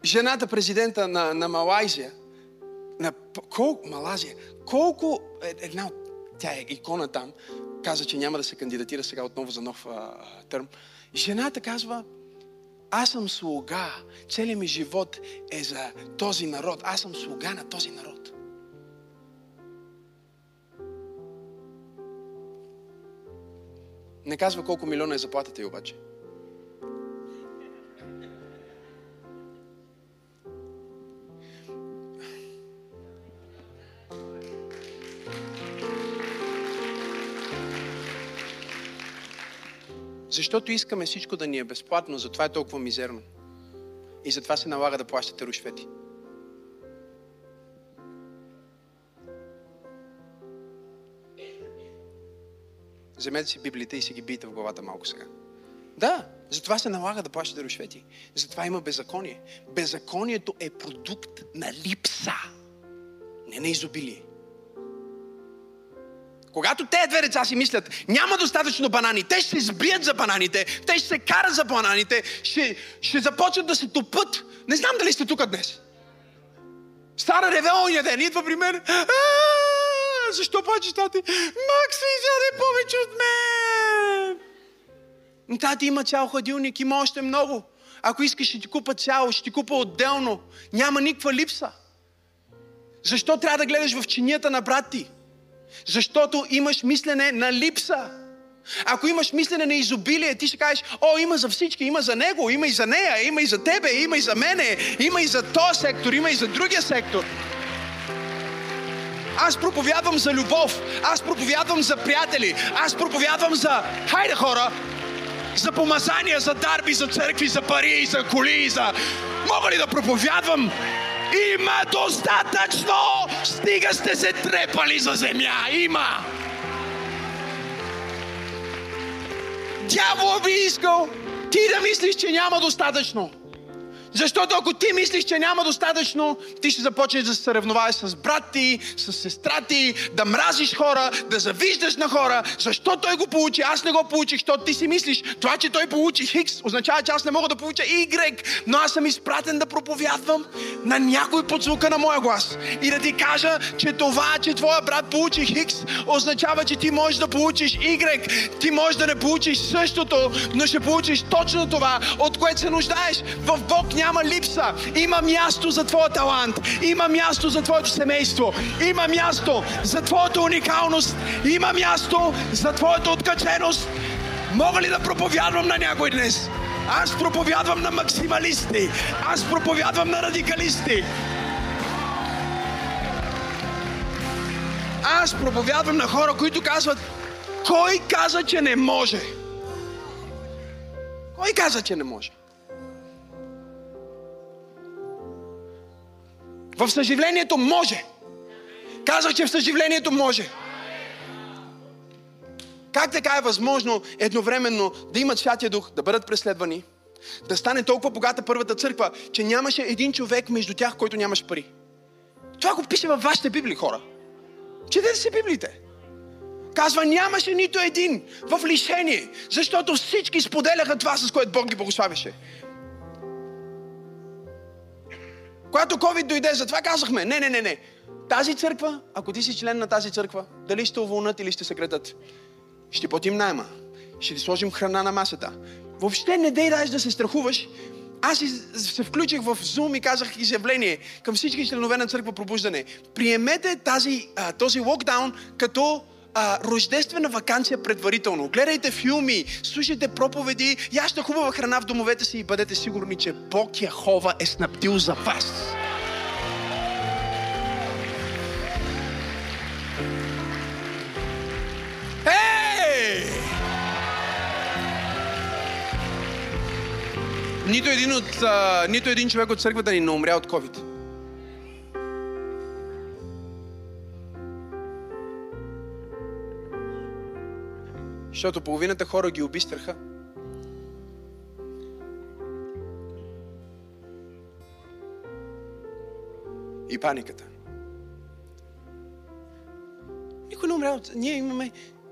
Жената президента на, на Малайзия, на колко, Малазия, колко, е, една от, тя е икона там, каза, че няма да се кандидатира сега отново за нов а, търм. Жената казва, аз съм слуга, целият ми живот е за този народ, аз съм слуга на този народ. Не казва колко милиона е заплатата й обаче. Защото искаме всичко да ни е безплатно, затова е толкова мизерно. И затова се налага да плащате рушвети. Вземете си Библията и си ги бийте в главата малко сега. Да, затова се налага да плащате рушвети. Затова има беззаконие. Беззаконието е продукт на липса, не на изобилие. Когато те две деца си мислят, няма достатъчно банани, те ще се сбият за бананите, те ще се карат за бананите, ще, ще започнат да се топът. Не знам дали сте тук днес. Стара ревелния ден идва при мен. Защо плачеш, тати? Макс изяде повече от мен. Тати има цял хладилник, има още много. Ако искаш, ще ти купа цяло, ще ти купа отделно. Няма никаква липса. Защо трябва да гледаш в чинията на брат ти? Защото имаш мислене на липса. Ако имаш мислене на изобилие, ти ще кажеш, о, има за всички, има за него, има и за нея, има и за тебе, има и за мене, има и за този сектор, има и за другия сектор. Аз проповядвам за любов, аз проповядвам за приятели, аз проповядвам за, хайде хора, за помазания, за дарби, за църкви, за пари, за коли, за... Мога ли да проповядвам има достатъчно! Стига сте се трепали за земя! Има! Дявол би искал ти да мислиш, че няма достатъчно. Защото ако ти мислиш, че няма достатъчно, ти ще започнеш да се съревноваваш с брат ти, с сестра ти, да мразиш хора, да завиждаш на хора. Защо той го получи? Аз не го получих, защото ти си мислиш, това, че той получи Хикс, означава, че аз не мога да получа Y, но аз съм изпратен да проповядвам на някой под звука на моя глас. И да ти кажа, че това, че твоя брат получи Хикс, означава, че ти можеш да получиш Y. Ти можеш да не получиш същото, но ще получиш точно това, от което се нуждаеш. В Бог няма няма липса. Има място за твоя талант. Има място за твоето семейство. Има място за твоята уникалност. Има място за твоята откаченост. Мога ли да проповядвам на някой днес? Аз проповядвам на максималисти. Аз проповядвам на радикалисти. Аз проповядвам на хора, които казват, кой каза, че не може? Кой каза, че не може? В съживлението може. Казах, че в съживлението може. Как така е възможно едновременно да имат Святия Дух, да бъдат преследвани, да стане толкова богата първата църква, че нямаше един човек между тях, който нямаше пари? Това го пише във вашите Библии, хора. Четете си Библиите. Казва, нямаше нито един в лишение, защото всички споделяха това, с което Бог ги благославяше. Когато COVID дойде, затова казахме, не, не, не, не. Тази църква, ако ти си член на тази църква, дали ще уволнат или ще съкретат, ще платим найма, ще ти сложим храна на масата. Въобще не дей да се страхуваш. Аз се включих в Zoom и казах изявление към всички членове на църква пробуждане. Приемете тази, този локдаун като а, рождествена вакансия предварително. Гледайте филми, слушайте проповеди, яща хубава храна в домовете си и бъдете сигурни, че Бог Яхова е снабдил за вас. Нито един, от, а, нито един човек от църквата ни не умря от COVID. Защото половината хора ги уби страха. И паниката. Никой не умря. Ние имаме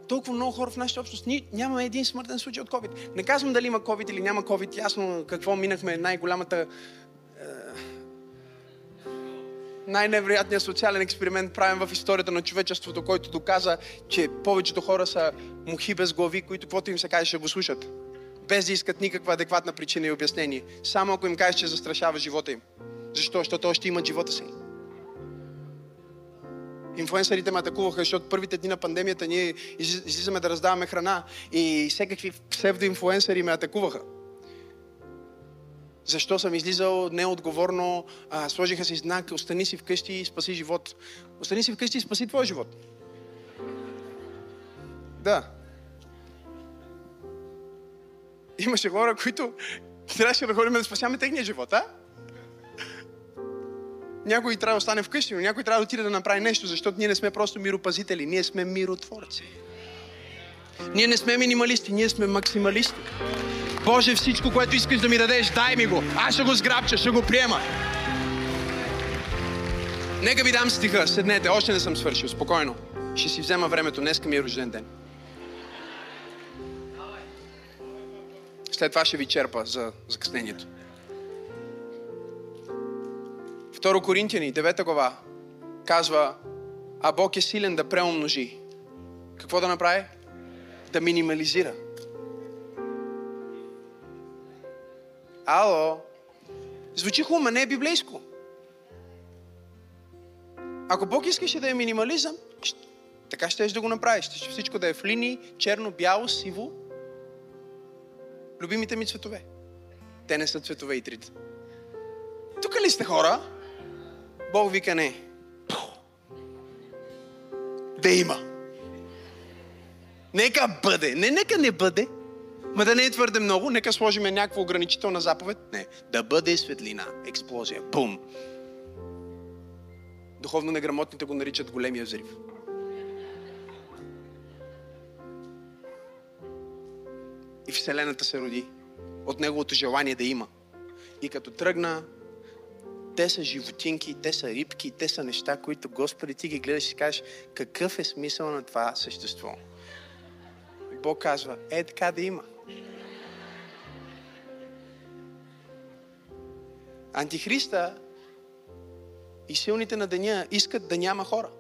толкова много хора в нашата общност. Ние нямаме един смъртен случай от COVID. Не казвам дали има COVID или няма COVID. Ясно какво минахме най-голямата най-невероятният социален експеримент правим в историята на човечеството, който доказа, че повечето хора са мухи без глави, които каквото им се каже ще го слушат. Без да искат никаква адекватна причина и обяснение. Само ако им кажеш, че застрашава живота им. Защо? Защото още имат живота си. Инфуенсърите ме атакуваха, защото първите дни на пандемията ние излизаме да раздаваме храна и всекакви псевдоинфуенсъри ме атакуваха. Защо съм излизал неотговорно, а, сложиха си знак, остани си вкъщи и спаси живот. Остани си вкъщи и спаси твой живот. Да. Имаше хора, които трябваше да ходим да спасяваме техния живот, а? Някой трябва да остане вкъщи, но някой трябва да отиде да направи нещо, защото ние не сме просто миропазители, ние сме миротворци. Ние не сме минималисти, ние сме максималисти. Боже, всичко, което искаш да ми дадеш, дай ми го. Аз ще го сграбча, ще го приема. Нека ви дам стиха. Седнете, още не съм свършил. Спокойно. Ще си взема времето. Днеска ми е рожден ден. След това ще ви черпа за закъснението. Второ Коринтияни, 9 глава, казва, а Бог е силен да преумножи. Какво да направи? Да минимализира. Ало? Звучи хубаво, не е библейско. Ако Бог искаше да е минимализъм, така ще да го направиш. Ще всичко да е в линии, черно, бяло, сиво. Любимите ми цветове. Те не са цветове и трите. Тук ли сте хора? Бог вика не. Да има. Нека бъде. Не, нека не бъде. Ма да не е твърде много, нека сложим някаква ограничителна заповед. Не, да бъде светлина, експлозия, бум. Духовно неграмотните го наричат големия взрив. И Вселената се роди от неговото желание да има. И като тръгна, те са животинки, те са рибки, те са неща, които Господи ти ги гледаш и кажеш, какъв е смисъл на това същество? Бог казва, е така да има. Антихриста и силните на деня искат да няма хора.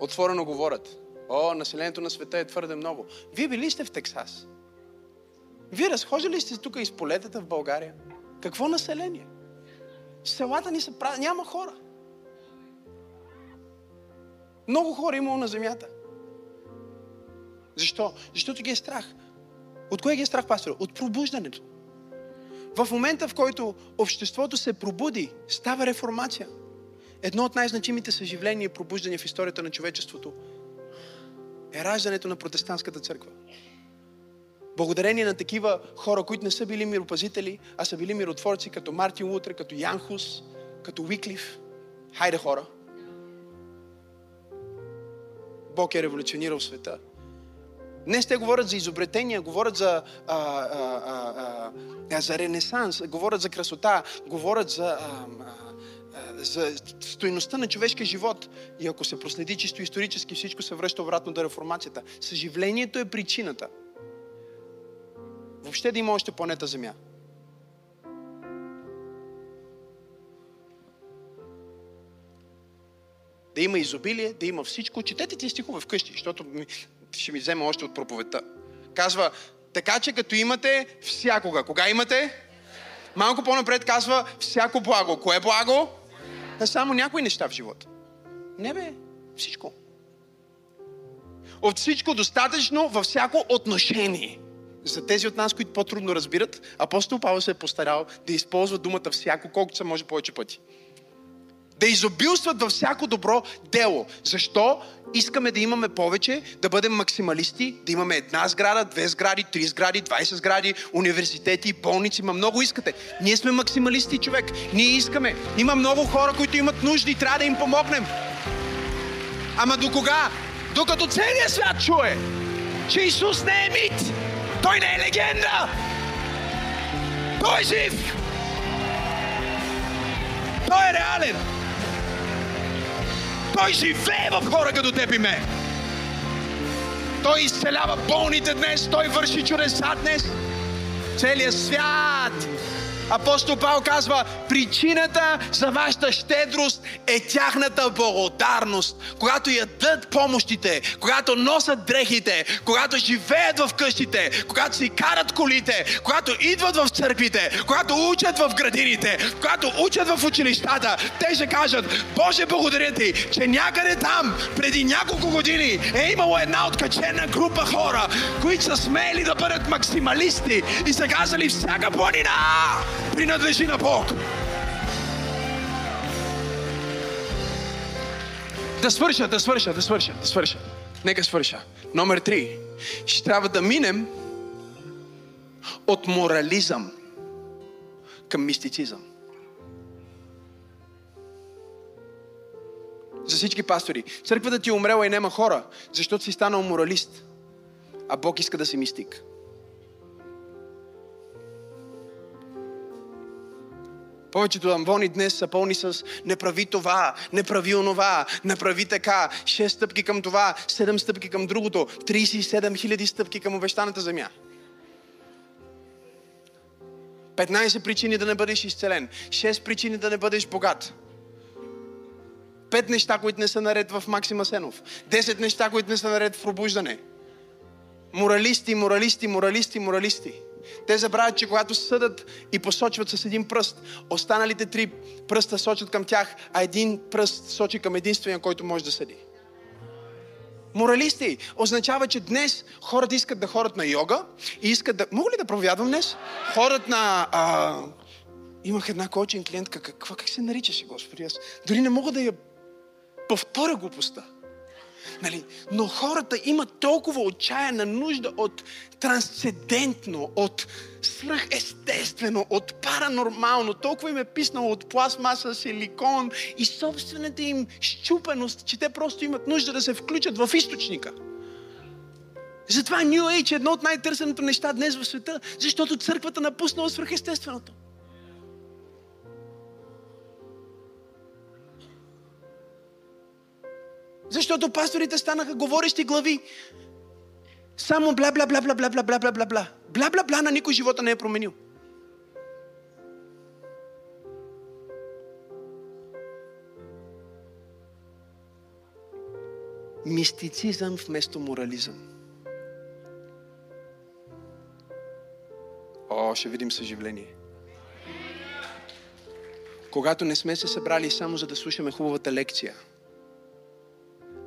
Отворено говорят. О, населението на света е твърде много. Вие били сте в Тексас? Вие разхождали сте тук из полетата в България? Какво население? Селата ни са празни, няма хора. Много хора имало на земята. Защо? Защото ги е страх. От кое ги е страх, пастор? От пробуждането. В момента, в който обществото се пробуди, става реформация. Едно от най-значимите съживления и пробуждания в историята на човечеството е раждането на протестантската църква. Благодарение на такива хора, които не са били миропазители, а са били миротворци, като Мартин Лутер, като Ян Хус, като Уиклиф. Хайде хора! Бог е революционирал света. Днес те говорят за изобретения, говорят за, а, а, а, за ренесанс, говорят за красота, говорят за, за стоеността на човешкия живот. И ако се проследи чисто исторически, всичко се връща обратно до реформацията. Съживлението е причината. Въобще да има още планета Земя. да има изобилие, да има всичко. Четете ти стихове вкъщи, защото ще ми взема още от проповедта. Казва, така че като имате всякога. Кога имате? Малко по-напред казва всяко благо. Кое благо? Да само някои неща в живота. Не бе, всичко. От всичко достатъчно във всяко отношение. За тези от нас, които по-трудно разбират, апостол Павел се е постарал да използва думата всяко, колкото се може повече пъти. Да изобилстват във всяко добро дело. Защо? Искаме да имаме повече, да бъдем максималисти, да имаме една сграда, две сгради, три сгради, 20 сгради, университети, болници, има много искате. Ние сме максималисти, човек. Ние искаме. Има много хора, които имат нужди и трябва да им помогнем. Ама до кога? Докато целият свят чуе, че Исус не е мит. Той не е легенда. Той е жив. Той е реален. Той живее в хора като теб и ме. Той изцелява болните днес, Той върши чудеса днес. Целият свят Апостол Павел казва, причината за вашата щедрост е тяхната благодарност. Когато ядат помощите, когато носят дрехите, когато живеят в къщите, когато си карат колите, когато идват в църквите, когато учат в градините, когато учат в училищата, те ще кажат, Боже, благодаря ти, че някъде там, преди няколко години, е имало една откачена група хора, които са смели да бъдат максималисти и са казали всяка планина принадлежи на Бог. Да свърша, да свърша, да свърша, да свърша. Нека свърша. Номер три. Ще трябва да минем от морализъм към мистицизъм. За всички пастори. Църквата ти е умрела и няма хора, защото си станал моралист. А Бог иска да си мистик. Повечето амвони днес са пълни с не прави това, не прави онова, не прави така, 6 стъпки към това, 7 стъпки към другото, 37 хиляди стъпки към обещаната земя. 15 причини да не бъдеш изцелен, 6 причини да не бъдеш богат. 5 неща, които не са наред в Максима Сенов. 10 неща, които не са наред в пробуждане. Моралисти, моралисти, моралисти, моралисти. Те забравят, че когато съдат и посочват с един пръст, останалите три пръста сочат към тях, а един пръст сочи към единствения, който може да съди. Моралисти означава, че днес хората искат да ходят на йога и искат да... Мога ли да провядвам днес? Ходят на... А... Имах една коучинг клиентка. Каква, как се наричаше, Господи? Аз дори не мога да я повторя глупостта. Нали? Но хората имат толкова отчаяна нужда от трансцендентно, от свръхестествено, от паранормално. Толкова им е писнало от пластмаса, силикон и собствената им щупеност, че те просто имат нужда да се включат в източника. Затова New Age е едно от най-търсеното неща днес в света, защото църквата напуснала свръхестественото. Защото пасторите станаха говорещи глави. Само бла бла бла бла бла бла бла бла бла бла. Бла бла бла на никой живота не е променил. Мистицизъм вместо морализъм. О, ще видим съживление. Когато не сме се събрали само за да слушаме хубавата лекция –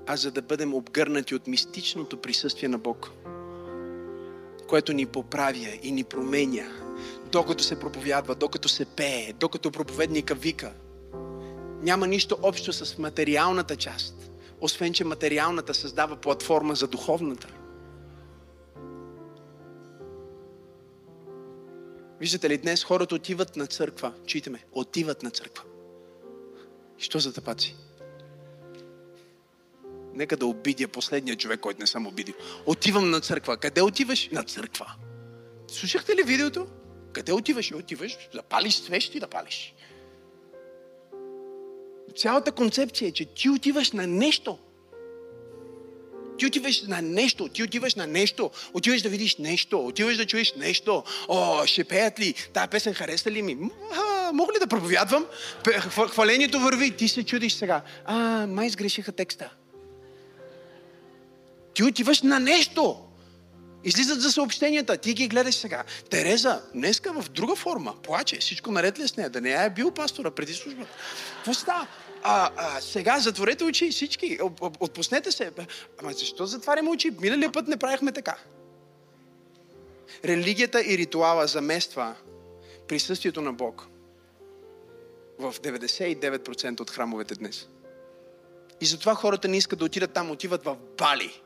а за да бъдем обгърнати от мистичното присъствие на Бог, което ни поправя и ни променя, докато се проповядва, докато се пее, докато проповедника вика. Няма нищо общо с материалната част, освен че материалната създава платформа за духовната. Виждате ли, днес хората отиват на църква. Чуйте ме, отиват на църква. Що за тъпаци? Нека да обидя последния човек, който не съм обидил. Отивам на църква. Къде отиваш? На църква. Слушахте ли видеото? Къде отиваш? Отиваш да палиш свещи, да палиш. Цялата концепция е, че ти отиваш на нещо. Ти отиваш на нещо, ти отиваш на нещо, отиваш да видиш нещо, отиваш да чуеш нещо. О, ще пеят ли? Тая песен хареса ли ми? мога ли да проповядвам? Хвалението върви. Ти се чудиш сега. А, май сгрешиха текста. Ти отиваш на нещо. Излизат за съобщенията, ти ги гледаш сега. Тереза, днеска в друга форма, плаче. Всичко наред ли е с нея? Да не я е бил пастора преди службата. Какво става? А, а, сега затворете очи всички. От- от- Отпуснете се. Ама защо затваряме очи? Миналия път не правихме така. Религията и ритуала замества присъствието на Бог в 99% от храмовете днес. И затова хората не искат да отидат там, отиват в Бали.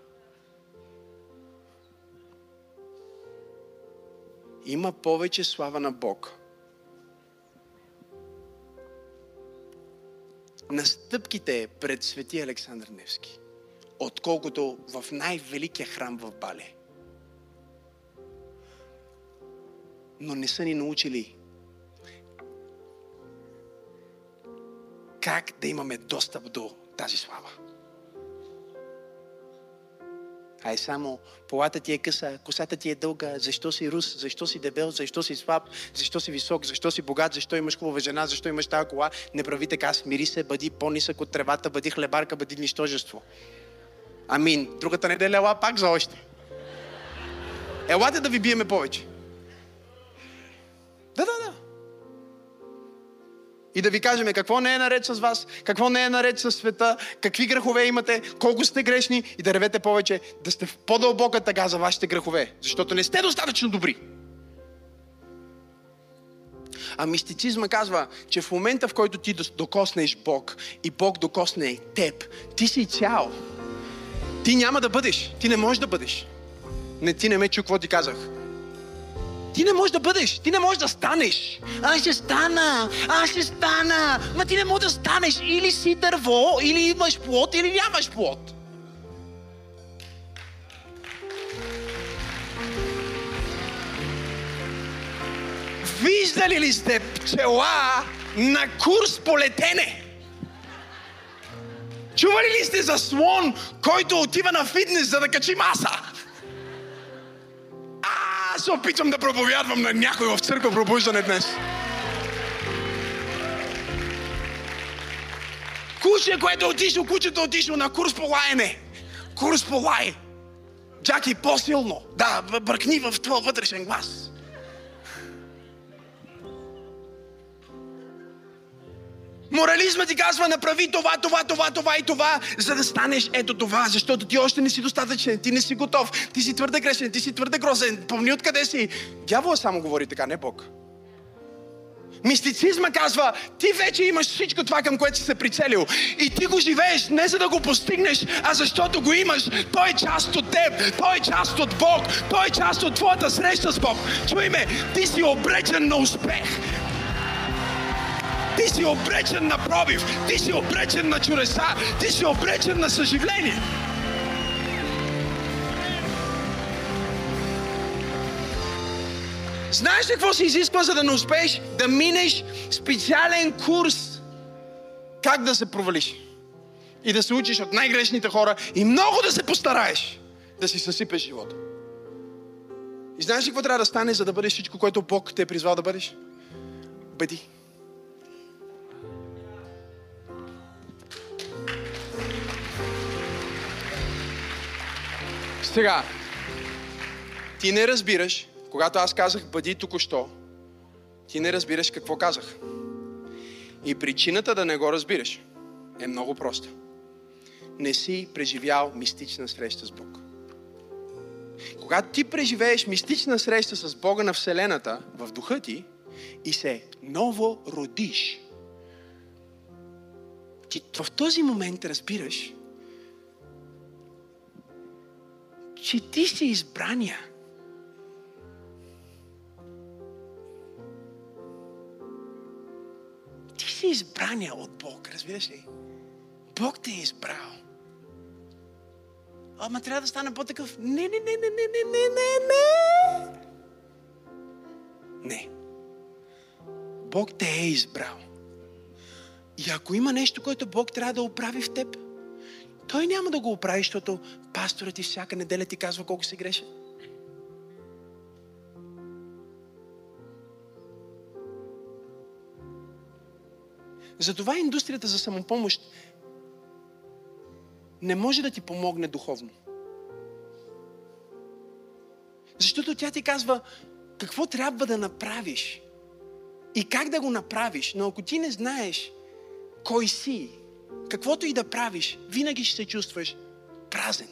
Има повече слава на Бог. На стъпките пред свети Александър Невски, отколкото в най-великия храм в Бали. Но не са ни научили как да имаме достъп до тази слава. А е само, полата ти е къса, косата ти е дълга, защо си рус, защо си дебел, защо си слаб, защо си висок, защо си богат, защо имаш хубава жена, защо имаш тази кола. Не прави така, смири се, бъди по-нисък от тревата, бъди хлебарка, бъди нищожество. Амин. Другата неделя ела пак за още. Елате да ви биеме повече. И да ви кажем какво не е наред с вас, какво не е наред с света, какви грехове имате, колко сте грешни и да ревете повече, да сте в по-дълбока тъга за вашите грехове, защото не сте достатъчно добри. А мистицизма казва, че в момента, в който ти докоснеш Бог и Бог докосне теб, ти си цял. Ти няма да бъдеш. Ти не можеш да бъдеш. Не, ти не ме чу какво ти казах. Ти не можеш да бъдеш, ти не можеш да станеш. Аз ще стана, аз ще стана. Ма ти не можеш да станеш. Или си дърво, или имаш плод, или нямаш плод. Виждали ли сте пчела на курс по летене? Чували ли сте за слон, който отива на фитнес, за да качи маса? Аз се опитвам да проповядвам на някой в църква пробуждане днес. Куче, което е отишло, кучето е отишло на курс по лаене. Курс по лай. Джаки, по-силно. Да, бръкни в твоя вътрешен глас. Морализма ти казва, направи това, това, това, това и това, за да станеш ето това, защото ти още не си достатъчен, ти не си готов, ти си твърде грешен, ти си твърде грозен, помни откъде си. Дявола само говори така, не Бог. Мистицизма казва, ти вече имаш всичко това, към което си се прицелил. И ти го живееш не за да го постигнеш, а защото го имаш. Той е част от теб, той е част от Бог, той е част от твоята среща с Бог. Чуй ме, ти си обречен на успех. Ти си обречен на пробив, ти си обречен на чудеса, ти си обречен на съживление. Знаеш ли какво се изисква, за да не успееш да минеш специален курс как да се провалиш? И да се учиш от най-грешните хора и много да се постараеш да си съсипеш живота. И знаеш ли какво трябва да стане, за да бъдеш всичко, което Бог те е призвал да бъдеш? Бъди. Сега, ти не разбираш, когато аз казах бъди току-що, ти не разбираш какво казах. И причината да не го разбираш е много проста. Не си преживял мистична среща с Бог. Когато ти преживееш мистична среща с Бога на Вселената в духа ти и се ново родиш, ти в този момент разбираш, че ти си избрания. Ти си избрания от Бог, разбираш ли? Бог те е избрал. Ама трябва да стане по-такъв. Не, не, не, не, не, не, не, не, не. Не. Бог те е избрал. И ако има нещо, което Бог трябва да оправи в теб, той няма да го оправи, защото пасторът ти всяка неделя ти казва колко си грешен. Затова индустрията за самопомощ не може да ти помогне духовно. Защото тя ти казва какво трябва да направиш и как да го направиш. Но ако ти не знаеш кой си, каквото и да правиш, винаги ще се чувстваш празен.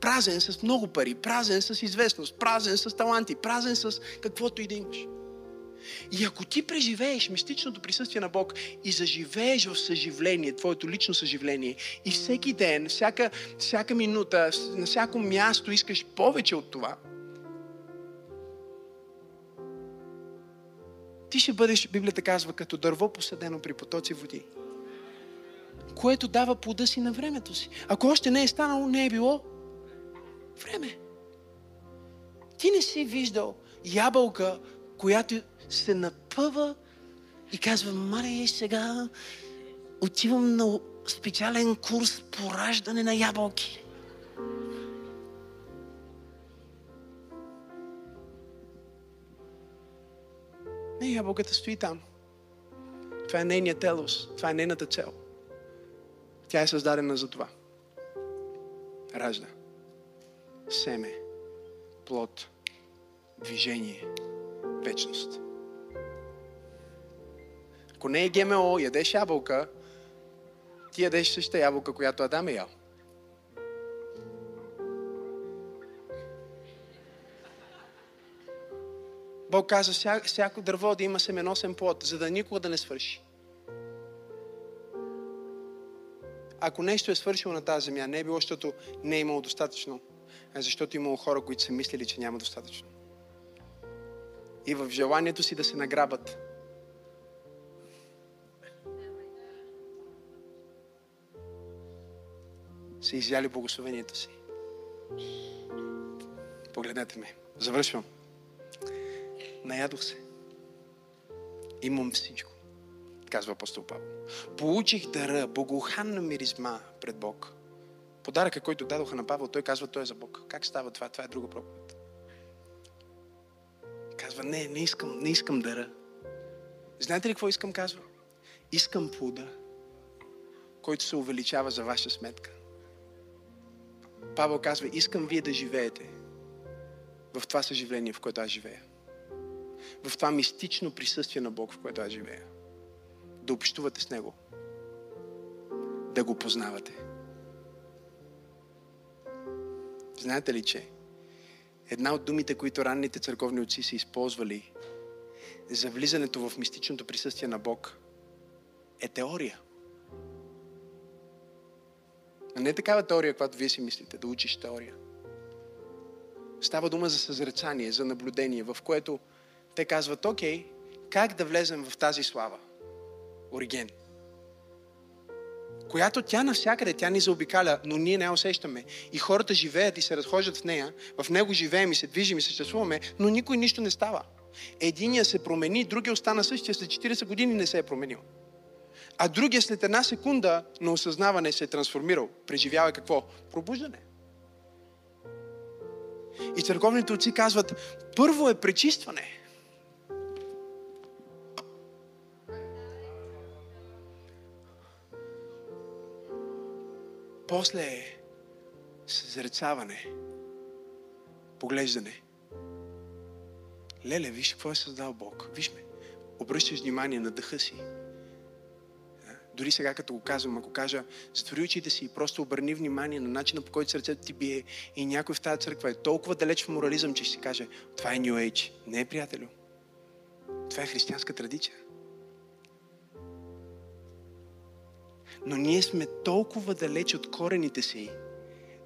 Празен с много пари, празен с известност, празен с таланти, празен с каквото и да имаш. И ако ти преживееш мистичното присъствие на Бог и заживееш в съживление, твоето лично съживление, и всеки ден, всяка, всяка минута, на всяко място искаш повече от това, ти ще бъдеш, Библията казва, като дърво посадено при потоци води, което дава плода си на времето си. Ако още не е станало, не е било време. Ти не си виждал ябълка, която се напъва и казва, Мария, сега отивам на специален курс по раждане на ябълки. Не, ябълката стои там. Това е нейният телос. Това е нейната цел. Тя е създадена за това. Ражда. Семе. Плод. Движение. Вечност. Ако не е ГМО, ядеш ябълка, ти ядеш същата ябълка, която Адам е ял. Бог каза, ся, всяко дърво да има семеносен плод, за да никога да не свърши. Ако нещо е свършило на тази земя, не е било, защото не е имало достатъчно, а защото е имало хора, които са мислили, че няма достатъчно. И в желанието си да се награбат, са изяли благословението си. Погледнете ме. Завършвам. Наядох се. Имам всичко, казва апостол Павел. Получих дара, богоханна миризма пред Бог. Подаръка, който дадоха на Павел, той казва, той е за Бог. Как става това? Това е друга проповед. Казва, не, не искам, не искам дара. Знаете ли какво искам, казва? Искам плода, който се увеличава за ваша сметка. Павел казва, искам вие да живеете в това съживление, в което аз живея в това мистично присъствие на Бог, в което аз живея. Да общувате с Него. Да го познавате. Знаете ли, че една от думите, които ранните църковни отци са използвали за влизането в мистичното присъствие на Бог, е теория. А не такава теория, която вие си мислите, да учиш теория. Става дума за съзрецание, за наблюдение, в което те казват, окей, как да влезем в тази слава? Ориген. Която тя навсякъде, тя ни заобикаля, но ние не я усещаме. И хората живеят и се разхождат в нея, в него живеем и се движим и съществуваме, но никой нищо не става. Единия се промени, другия остана същия, след 40 години не се е променил. А другия след една секунда на осъзнаване се е трансформирал. Преживява какво? Пробуждане. И църковните отци казват, първо е пречистване. После е съзрецаване, поглеждане. Леле, виж какво е създал Бог. Виж ме. Обръщаш внимание на дъха си. Дори сега, като го казвам, ако кажа, затвори очите си и просто обърни внимание на начина по който сърцето ти бие и някой в тази църква е толкова далеч в морализъм, че ще си каже, това е New Age. Не е, приятелю. Това е християнска традиция. Но ние сме толкова далеч от корените си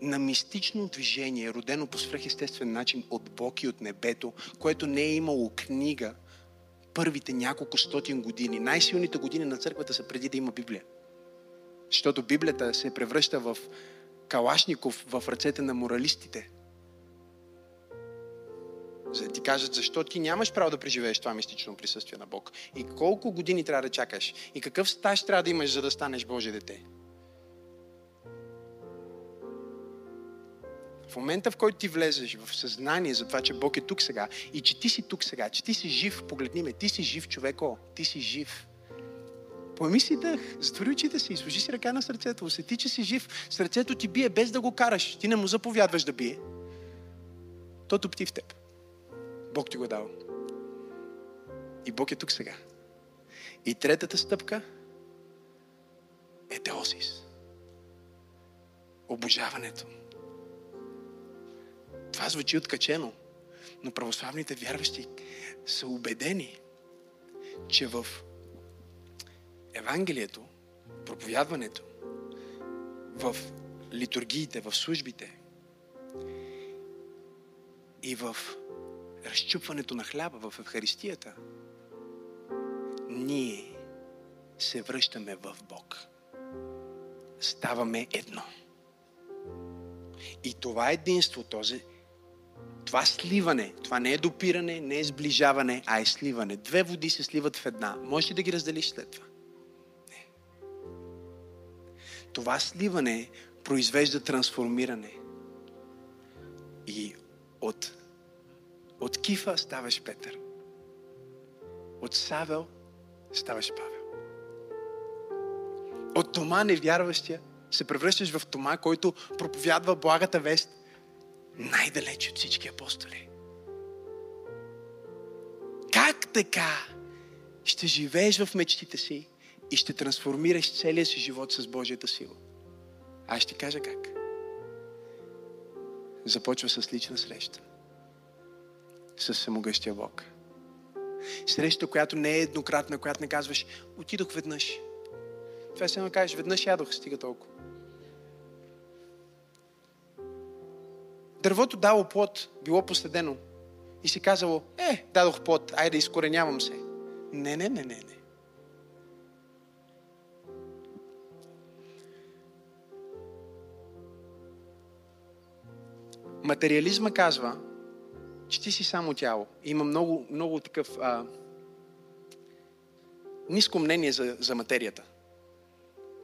на мистично движение, родено по свръхестествен начин от Бог и от небето, което не е имало книга първите няколко стотин години. Най-силните години на църквата са преди да има Библия. Защото Библията се превръща в Калашников в ръцете на моралистите – за да ти кажат защо ти нямаш право да преживееш това мистично присъствие на Бог. И колко години трябва да чакаш. И какъв стаж трябва да имаш, за да станеш Божие дете. В момента, в който ти влезеш в съзнание за това, че Бог е тук сега и че ти си тук сега, че ти си жив, погледни ме, ти си жив, човеко, ти си жив. Поеми си дъх, затвори очите си сложи си ръка на сърцето. Усети, че си жив. Сърцето ти бие без да го караш. Ти не му заповядваш да бие. То топти в теб. Бог ти го е дал. И Бог е тук сега. И третата стъпка е теосис. Обожаването. Това звучи откачено, но православните вярващи са убедени, че в Евангелието, проповядването, в литургиите, в службите и в разчупването на хляба в Евхаристията, ние се връщаме в Бог. Ставаме едно. И това единство, този, това сливане, това не е допиране, не е сближаване, а е сливане. Две води се сливат в една. Можеш ли да ги разделиш след това? Не. Това сливане произвежда трансформиране. И от, от Кифа ставаш Петър. От Савел ставаш Павел. От Тома невярващия се превръщаш в Тома, който проповядва благата вест най-далеч от всички апостоли. Как така ще живееш в мечтите си и ще трансформираш целия си живот с Божията сила? Аз ще кажа как. Започва с лична среща. С самогъщия Бог. Среща, която не е еднократна, която не казваш, отидох веднъж. Това е само кажеш, веднъж ядох, стига толкова. Дървото дало плод, било последено. И си казало, е, дадох плод, айде изкоренявам се. Не, не, не, не, не. Материализма казва, че ти си само тяло. Има много, много такъв а, ниско мнение за, за материята.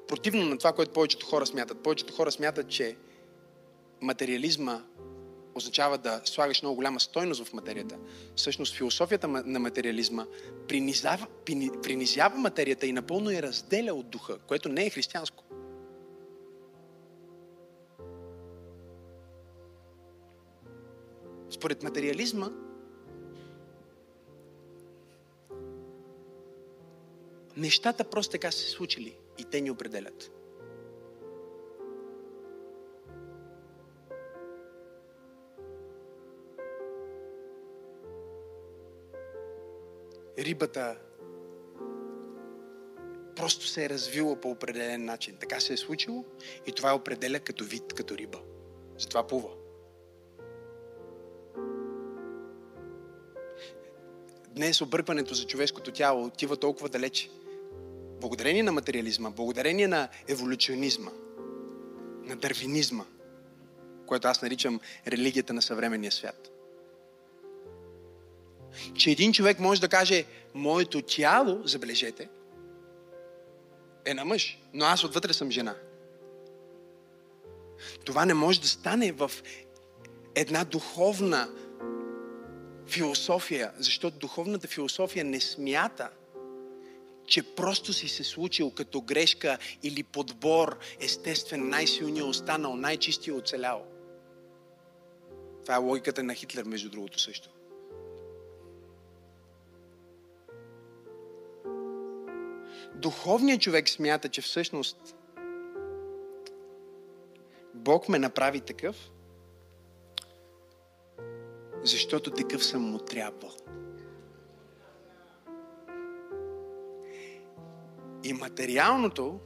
Противно на това, което повечето хора смятат. Повечето хора смятат, че материализма означава да слагаш много голяма стойност в материята. Всъщност философията на материализма принизява, принизява материята и напълно я разделя от духа, което не е християнско. Според материализма, нещата просто така се случили и те ни определят. рибата просто се е развила по определен начин. Така се е случило и това е определя като вид, като риба. Затова плува. Днес объркването за човешкото тяло отива толкова далече. Благодарение на материализма, благодарение на еволюционизма, на дървинизма, което аз наричам религията на съвременния свят – че един човек може да каже, моето тяло, забележете, е на мъж, но аз отвътре съм жена. Това не може да стане в една духовна философия, защото духовната философия не смята, че просто си се случил като грешка или подбор, естествен, най-силният останал, най-чистия оцелял. Това е логиката на Хитлер, между другото също. духовният човек смята, че всъщност Бог ме направи такъв, защото такъв съм му трябвал. И материалното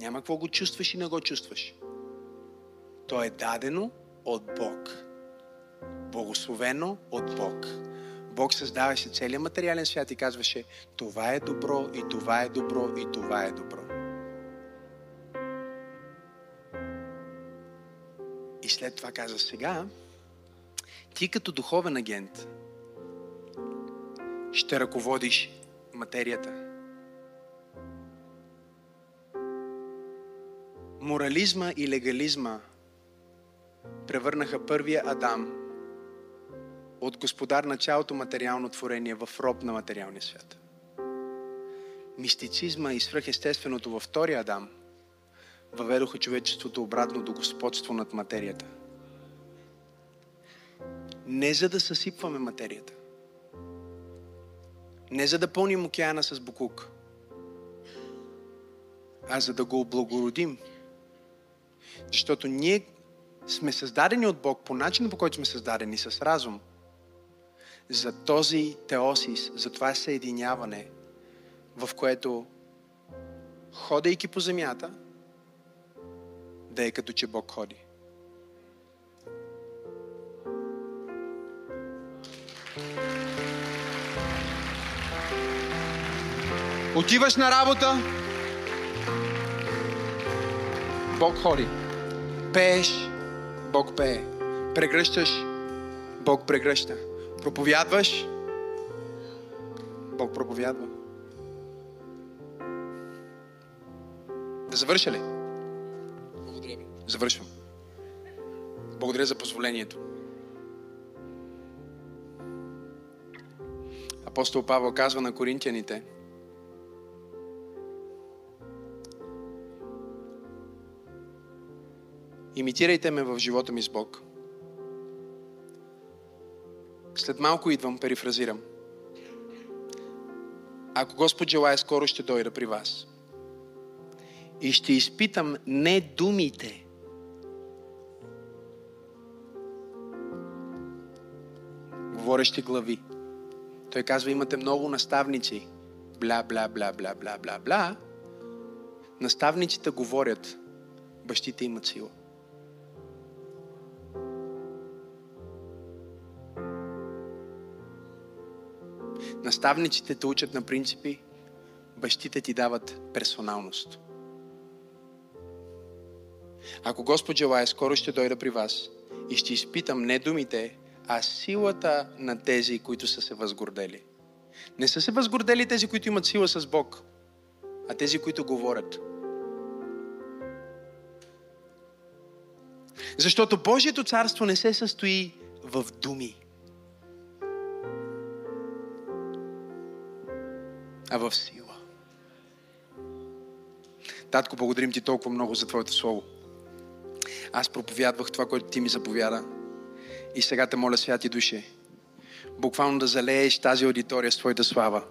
няма какво го чувстваш и не го чувстваш. То е дадено от Бог. Благословено от Бог. Бог създаваше целият материален свят и казваше, това е добро, и това е добро, и това е добро. И след това каза, сега, ти като духовен агент ще ръководиш материята. Морализма и легализма превърнаха първия Адам от господар на цялото материално творение в роб на материалния свят. мистицизма и свръхестественото във втория Адам въведоха човечеството обратно до господство над материята. Не за да съсипваме материята. Не за да пълним океана с букук, а за да го облагородим. Защото ние сме създадени от Бог по начина, по който сме създадени с разум. За този теосис, за това съединяване, в което, ходейки по земята, да е като че Бог ходи. Отиваш на работа, Бог ходи. Пееш, Бог пее. Прегръщаш, Бог прегръща. Проповядваш, Бог проповядва. Да завърша ли? Благодаря ви. Завършвам. Благодаря за позволението. Апостол Павел казва на коринтияните, Имитирайте ме в живота ми с Бог. След малко идвам, перифразирам. Ако Господ желая, скоро ще дойда при вас. И ще изпитам не думите, говорещи глави. Той казва, имате много наставници. Бла, бла, бла, бла, бла, бла, бла. Наставниците говорят, бащите имат сила. Наставниците те учат на принципи, бащите ти дават персоналност. Ако Господ желая, скоро ще дойда при вас и ще изпитам не думите, а силата на тези, които са се възгордели. Не са се възгордели тези, които имат сила с Бог, а тези, които говорят. Защото Божието царство не се състои в думи. А в сила. Татко, благодарим ти толкова много за Твоето Слово. Аз проповядвах това, което ти ми заповяда. И сега те моля, святи душе, буквално да залееш тази аудитория с Твоята слава.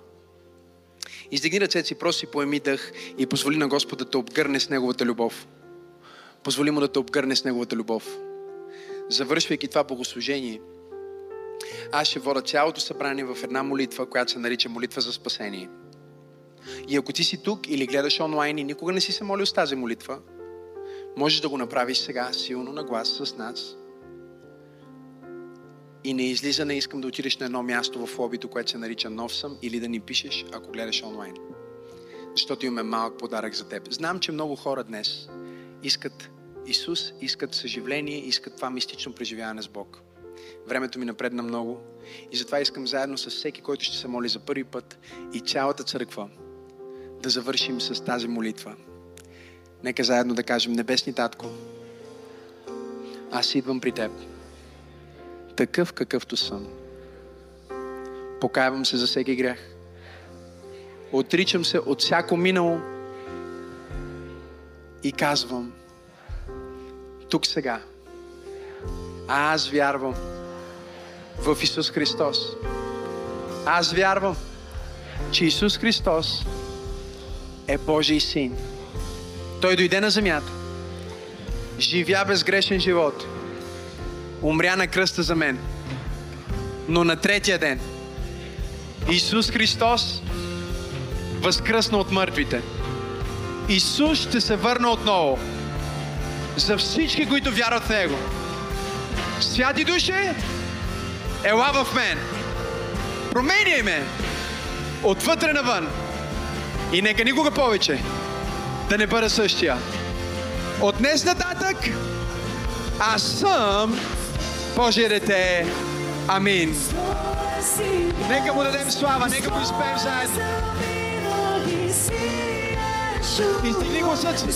Издигни ръцете си, проси, поеми дъх и позволи на Господа да те обгърне с Неговата любов. Позволи му да те обгърне с Неговата любов. Завършвайки това богослужение, аз ще вода цялото събрание в една молитва, която се нарича молитва за спасение – и ако ти си тук или гледаш онлайн и никога не си се молил с тази молитва, можеш да го направиш сега силно на глас с нас. И не излиза, не искам да отидеш на едно място в лобито, което се нарича Нов съм, или да ни пишеш, ако гледаш онлайн. Защото имаме малък подарък за теб. Знам, че много хора днес искат Исус, искат съживление, искат това мистично преживяване с Бог. Времето ми напредна много и затова искам заедно с всеки, който ще се моли за първи път и цялата църква да завършим с тази молитва. Нека заедно да кажем, Небесни Татко, аз идвам при Теб, такъв какъвто съм. Покаявам се за всеки грях. Отричам се от всяко минало и казвам, тук сега, аз вярвам в Исус Христос. Аз вярвам, че Исус Христос е Божий син. Той дойде на земята, живя безгрешен живот, умря на кръста за мен. Но на третия ден Исус Христос възкръсна от мъртвите. Исус ще се върне отново за всички, които вярват в Него. Святи душе, ела в мен. Променяй ме отвътре навън. И нека никога повече да не бъда същия. От днес нататък аз съм Божие дете. Амин. Нека му дадем слава, нека го изпеем заедно. Издигни гласът си.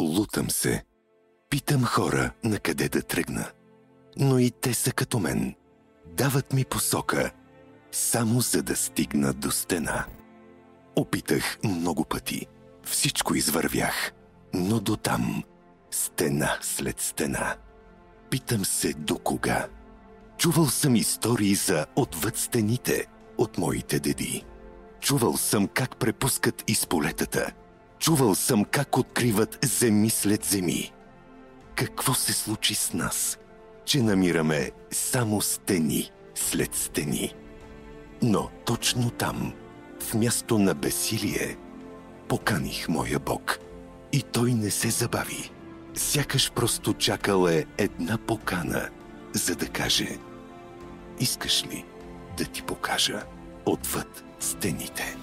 Лутам се. Питам хора на къде да тръгна. Но и те са като мен – дават ми посока, само за да стигна до стена. Опитах много пъти. Всичко извървях, но до там, стена след стена. Питам се до кога. Чувал съм истории за отвъд стените от моите деди. Чувал съм как препускат из полетата. Чувал съм как откриват земи след земи. Какво се случи с нас? Че намираме само стени след стени. Но точно там, в място на бесилие, поканих моя Бог. И той не се забави. Сякаш просто чакал е една покана, за да каже Искаш ли да ти покажа отвъд стените?